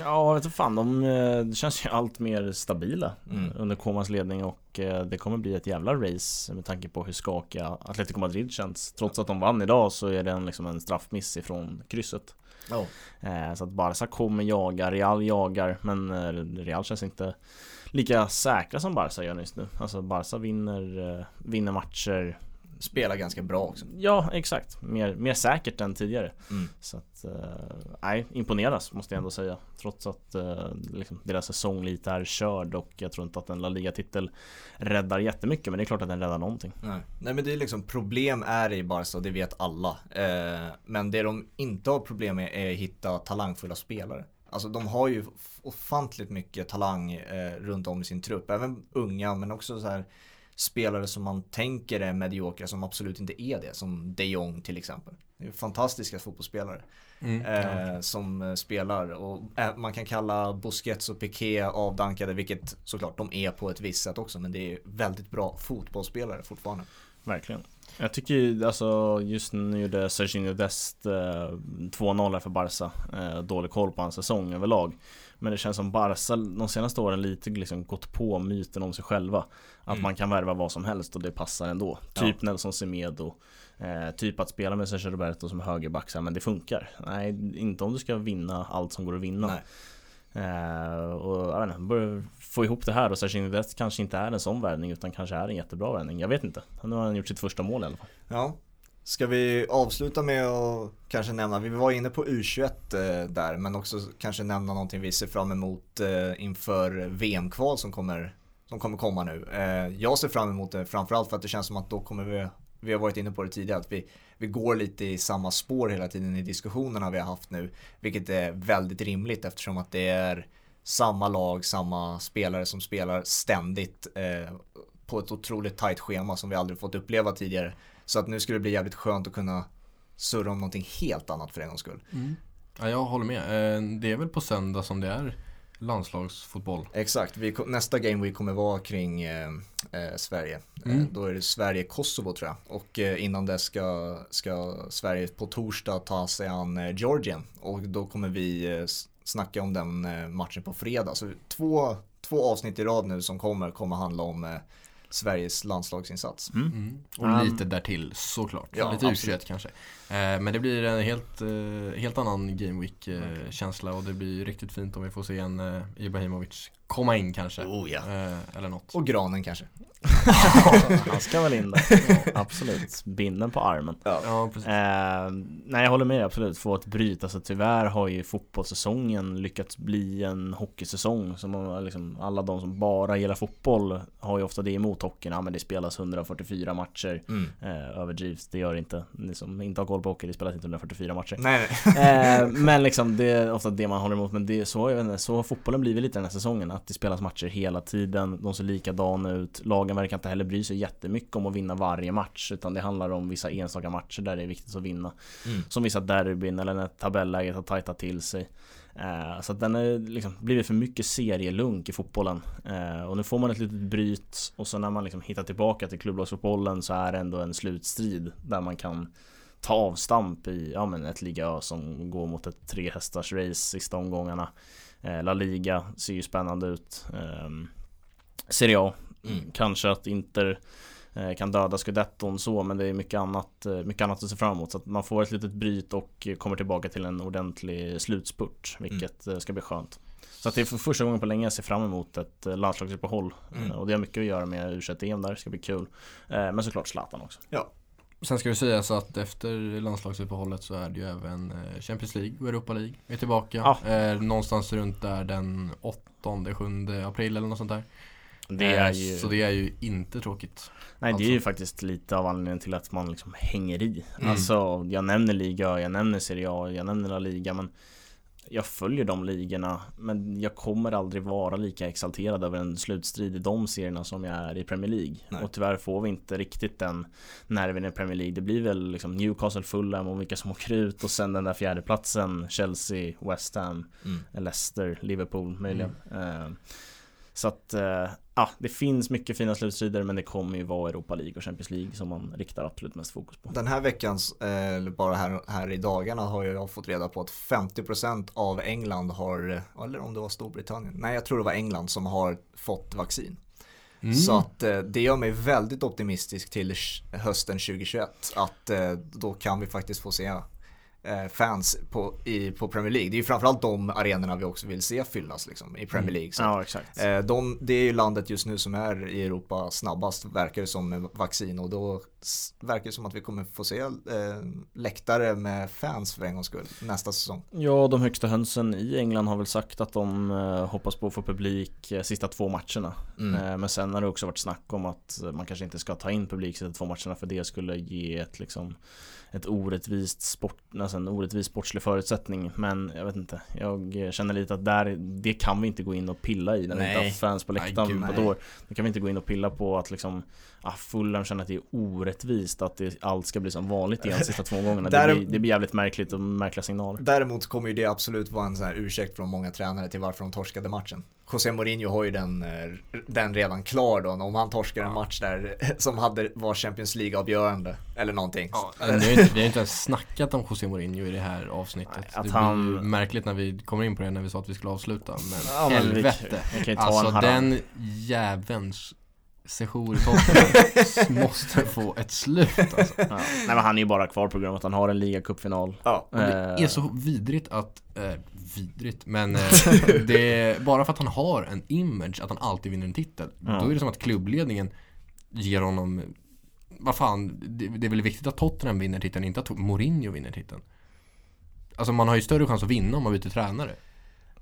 Ja, vet du fan, de eh, det känns ju allt mer stabila Mm. under Komans ledning och det kommer bli ett jävla race med tanke på hur skakiga Atletico Madrid känns. Trots att de vann idag så är det en, liksom en straffmiss ifrån krysset. Oh. Så att Barca kommer jaga, Real jagar men eh, Real känns inte lika säkra som Barca gör just nu. Alltså Barca vinner, eh, vinner matcher Spelar ganska bra också. Ja, exakt. Mer, mer säkert än tidigare. Mm. Så att, eh, nej, imponeras måste jag ändå säga. Trots att eh, liksom, deras säsong lite är körd och jag tror inte att en La Liga-titel räddar jättemycket. Men det är klart att den räddar någonting. Nej. Nej men det är liksom problem är i Barca det vet alla. Eh, men det de inte har problem med är att hitta talangfulla spelare. Alltså de har ju ofantligt mycket talang eh, runt om i sin trupp. Även unga men också så här spelare som man tänker är mediokra som absolut inte är det. Som de Jong till exempel. Det är fantastiska fotbollsspelare. Mm. eh, som eh, spelar och eh, man kan kalla Busquets och Piqué avdankade vilket såklart de är på ett visst sätt också men det är väldigt bra fotbollsspelare fortfarande. Verkligen. Jag tycker ju, alltså just nu gjorde Serginho Dest eh, 2-0 här för Barca. Eh, dålig koll på hans säsong överlag. Men det känns som Barca de senaste åren lite liksom gått på myten om sig själva. Att Mm. man kan värva vad som helst och det passar ändå. Ja. Typ Nelson Semedo. Eh, typ att spela med Sergio Roberto som högerback, men det funkar. Nej, inte om du ska vinna allt som går att vinna. Nej. Eh, och jag vet inte, börjar få ihop det här och Serginho Dest kanske inte är en sån värvning utan kanske är en jättebra värvning. Jag vet inte. Nu har han gjort sitt första mål i alla fall. Ja. Ska vi avsluta med att kanske nämna, vi var inne på U21 eh, där men också kanske nämna någonting vi ser fram emot eh, inför VM-kval som kommer, som kommer komma nu. Eh, jag ser fram emot det framförallt för att det känns som att då kommer vi, vi har varit inne på det tidigare, att vi, vi går lite i samma spår hela tiden i diskussionerna vi har haft nu. Vilket är väldigt rimligt eftersom att det är samma lag, samma spelare som spelar ständigt eh, på ett otroligt tajt schema som vi aldrig fått uppleva tidigare. Så att nu skulle det bli jävligt skönt att kunna surra om någonting helt annat för en gångs skull. Ja, jag håller med. Eh, Det är väl på söndag som det är landslagsfotboll. Exakt, vi, nästa game week kommer vara kring eh, eh, Sverige. Eh, Mm. då är det Sverige-Kosovo tror jag. Och eh, innan det ska, ska Sverige på torsdag ta sig an Georgien. Och då kommer vi eh, snacka om den matchen på fredag. Så två, två avsnitt i rad nu som kommer kommer handla om eh, Sveriges landslagsinsats. Mm. Och Um, lite därtill såklart. ja, lite. U21 kanske. Eh, men det blir en helt, eh, helt annan Game Week eh, känsla och det blir riktigt fint om vi får se en eh, Ibrahimovic komma in kanske. Oh, ja. Eh, eller något. Och granen kanske. [LAUGHS] Han ska väl in där. [LAUGHS] Absolut. Binden på armen. Ja, precis. Eh, nej jag håller med absolut, få ett bryt. Alltså tyvärr har ju fotbollssäsongen lyckats bli en hockeysäsong. Som man, liksom, alla de som bara gillar fotboll har ju ofta det emot hockeyn. Ja men det spelas 144 matcher. Mm. Eh, överdrivs, det gör det inte. Ni som inte har koll på hockey, det spelas inte 144 matcher. Nej, nej. Eh, men liksom det är ofta det man håller emot Men det är så, jag vet inte, så har fotbollen blivit lite den här säsongen Att det spelas matcher hela tiden. De ser likadana ut. Lagen verkar inte heller bry sig jättemycket om att vinna varje match Utan det handlar om vissa enstaka matcher där det är viktigt att vinna. Mm. Som vissa derbyn eller när tabelläget har tajtat till sig. Eh, Så att den har liksom blivit för mycket serielunk i fotbollen. Eh, Och nu får man ett litet bryt Och så när man liksom hittar tillbaka till klubblagsfotbollen Så är det ändå en slutstrid Där man kan ta avstamp i ja, men ett Liga som går mot ett tre hästars race sista omgångarna. Eh, La Liga ser ju spännande ut. Eh, Serie A, Mm. kanske att Inter eh, kan döda scudetton så men det är mycket annat, eh, mycket annat att se fram emot. Så att man får ett litet bryt och kommer tillbaka till en ordentlig slutspurt vilket eh, ska bli skönt. Så att det är för första gången på länge jag ser fram emot ett eh, landslagsuppehåll. Mm. Och det har mycket att göra med u där, det ska bli kul. Men såklart Zlatan också. Sen ska vi säga så att efter landslagsuppehållet så är det ju även eh, Champions League och Europa League är tillbaka. Ja. Eh, någonstans runt där den 8, 7 april eller något sånt där. Det Eh, är ju... Så det är ju inte tråkigt. Nej det Alltså. är ju faktiskt lite av anledningen till att man liksom hänger i Mm. Alltså jag nämner Liga, jag nämner Serie A, jag nämner La Liga men Jag följer de ligorna men jag kommer aldrig vara lika exalterad över en slutstrid i de serierna som jag är i Premier League Nej. Och tyvärr får vi inte riktigt den nerven i Premier League Det blir väl liksom Newcastle, Fulham och vilka som åker ut och sen den där fjärdeplatsen Chelsea, West Ham, Mm. Leicester, Liverpool möjligen eh, Så att, eh, ja, det finns mycket fina slutstrider men det kommer ju vara Europa League och Champions League som man riktar absolut mest fokus på. Den här veckans, eh, eller bara här, här i dagarna har jag fått reda på att 50% av England har, eller om det var Storbritannien, nej jag tror det var England som har fått vaccin. Mm. Så att eh, det gör mig väldigt optimistisk till hösten 2021. Att då kan vi faktiskt få se fans på, i, på Premier League. Det är ju framförallt de arenorna vi också vill se fyllas liksom, i Premier League. Så Ja, exakt. Eh, De, det är ju landet just nu som är i Europa snabbast verkar det som med vaccin och då verkar det som att vi kommer få se eh, läktare med fans för en gångs skull nästa säsong. Ja, de högsta hönsen i England har väl sagt att de eh, hoppas på att få publik eh, sista två matcherna. Mm. Eh, men sen har det också varit snack om att eh, man kanske inte ska ta in publik sista två matcherna för det skulle ge ett liksom ett orättvist sport, alltså en orättvis sportslig förutsättning. Men jag vet inte, jag känner lite att där, det kan vi inte gå in och pilla i när vi inte har fans på läktaren på ett nej. år. Då kan vi inte gå in och pilla på att liksom ah, Fulham känner att det är orättvist att det, allt ska bli som vanligt igen sista två [LAUGHS] gångerna. Det blir, det blir jävligt märkligt och märkliga signaler. Däremot kommer ju det absolut vara en sån här ursäkt från många tränare till varför de torskade matchen. José Mourinho har ju den, eh, den redan klar då, om han torskar en match där [LAUGHS] som hade, var Champions League-avgörande eller någonting. Ja, [LAUGHS] vi, har inte, vi har inte ens snackat om José Mourinho i det här avsnittet. Nej, att det han- blir märkligt när vi kommer in på det när vi sa att vi skulle avsluta. Men, Ja, men vi- helvete. Ju ta Alltså den jävelns sejour i Tottenham [LAUGHS] måste få ett slut alltså. Ja. Nej men han är ju bara kvar på grund av att han har en ligacupfinal. Ja. Och det Eh, är så vidrigt att, eh, vidrigt, men eh, [LAUGHS] det är bara för att han har en image att han alltid vinner en titel. Ja. Då är det som att klubbledningen ger honom, vad fan, det, det är väl viktigt att Tottenham vinner titeln, inte att Mourinho vinner titeln. Alltså man har ju större chans att vinna om man byter tränare.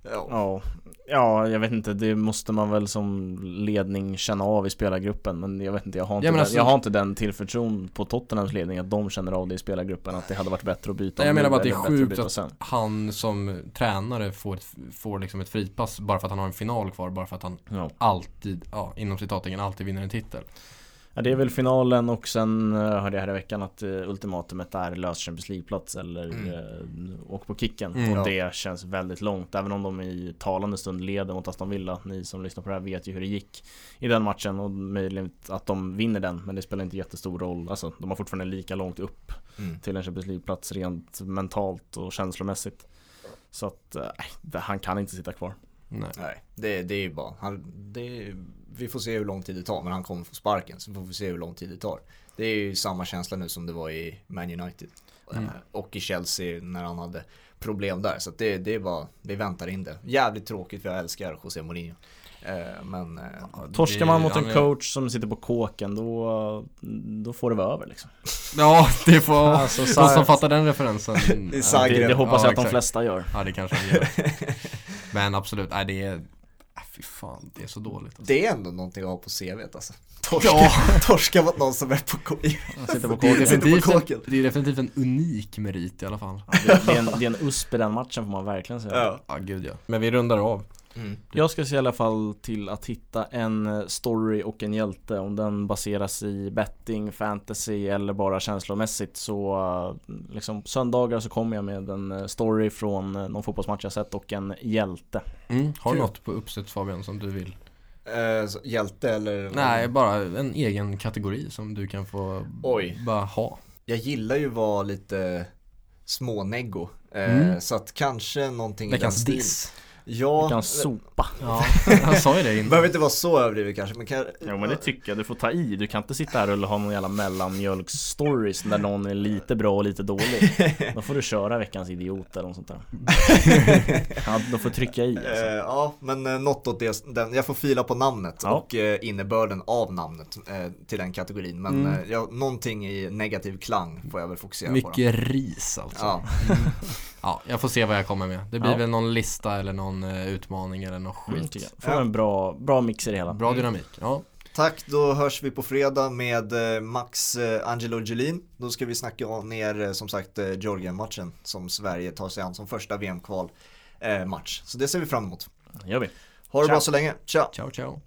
Ja. Ja, ja, jag vet inte, det måste man väl som ledning känna av i spelargruppen Men jag vet inte, jag har inte, Ja, den, alltså- jag har inte den tillförtron på Tottenhams ledning att de känner av det i spelargruppen Att det hade varit bättre att byta jag menar bara att det är sjukt att- sen. Han som tränare får, ett, får liksom ett fripass bara för att han har en final kvar, bara för att han Ja. alltid, ja inom citattecken, alltid vinner en titel. Ja, det är väl finalen och sen uh, hörde jag här i veckan att uh, ultimatumet är lös Champions League-plats eller Mm. uh, åk på kicken Mm, Och ja. det känns väldigt långt, även om de i talande stund leder mot Aston Villa Ni som lyssnar på det här vet ju hur det gick i den matchen och möjligen att de vinner den Men det spelar inte jättestor roll, alltså de har fortfarande lika långt upp Mm. till en Champions League-plats rent mentalt och känslomässigt. Så att, eh, det- han kan inte sitta kvar. Nej. Nej, det, det är ju bara, han, det är, vi får se hur lång tid det tar, men han kommer få sparken, så får vi se hur lång tid det tar. Det är ju samma känsla nu som det var i Man United. Mm. Eh, Och i Chelsea när han hade problem där. Så att det, det är bara, vi väntar in det. Jävligt tråkigt för jag älskar José Mourinho. Eh, Men eh, Torskar man mot en coach som sitter på kåken då, då får det vara över liksom. [LAUGHS] Ja, det får, [LAUGHS] Alltså, de som fattar den referensen. Det ja. Det, hoppas Ja, jag att de flesta gör. Ja, det kanske de gör. [LAUGHS] Men absolut, nej det är, fy fan, det är så dåligt. Alltså. det är ändå någonting att ha på CVt alltså. Torska, Ja. [LAUGHS] torska mot någon som är på kåken. Sitter på Det är, kåken. Sitter på definitivt kåken. en, det är definitivt en unik merit i alla fall. Det, det, är en, det är en USP i den matchen får man verkligen säga. Ja. Ja, gud ja. Men vi rundar av. Mm. Jag ska se i alla fall till att hitta en eh, story och en hjälte Om den baseras i betting, fantasy eller bara känslomässigt så eh, liksom söndagar så kommer jag med en eh, story från någon fotbollsmatch jag sett och en hjälte Mm. Har du något på uppsätt Fabian som du vill? Eh, hjälte eller? Nej, bara en egen kategori som du kan få Oj. bara ha. Jag gillar ju att vara lite småneggo. Eh, Mm. Så att kanske någonting Veckans diss. Ja, Du kan sopa Ja, [LAUGHS] jag sa ju det innan. behöver inte vara så överdrivet kanske men kan, Jo men det tycker jag, du får ta i. Du kan inte sitta här och ha någon jävla mellanmjölksstories där någon är lite bra och lite dålig. [LAUGHS] Då får du köra veckans idiot eller något sånt där. [LAUGHS] Ja, då får du trycka i alltså. Eh, ja, men eh, något åt det, den, jag får fila på namnet Ja. och eh, innebörden av namnet eh, till den kategorin. Men Mm. ja, någonting i negativ klang får jag väl fokusera på. Då. Mycket ris alltså. Ja, Ja, jag får se vad jag kommer med. Det blir Ja. väl någon lista eller någon eh, utmaning eller något Mm, skit. jag. Får en bra, bra mix i det hela. Bra dynamik. Ja, tack, då hörs vi på fredag med eh, Max eh, Angelo Gelin. Då ska vi snacka om ner som sagt Georgien-matchen som Sverige tar sig an som första VM-kval eh, match. Så det ser vi fram emot. gör vi. Ha det Ciao. bra så länge, ciao! ciao ciao.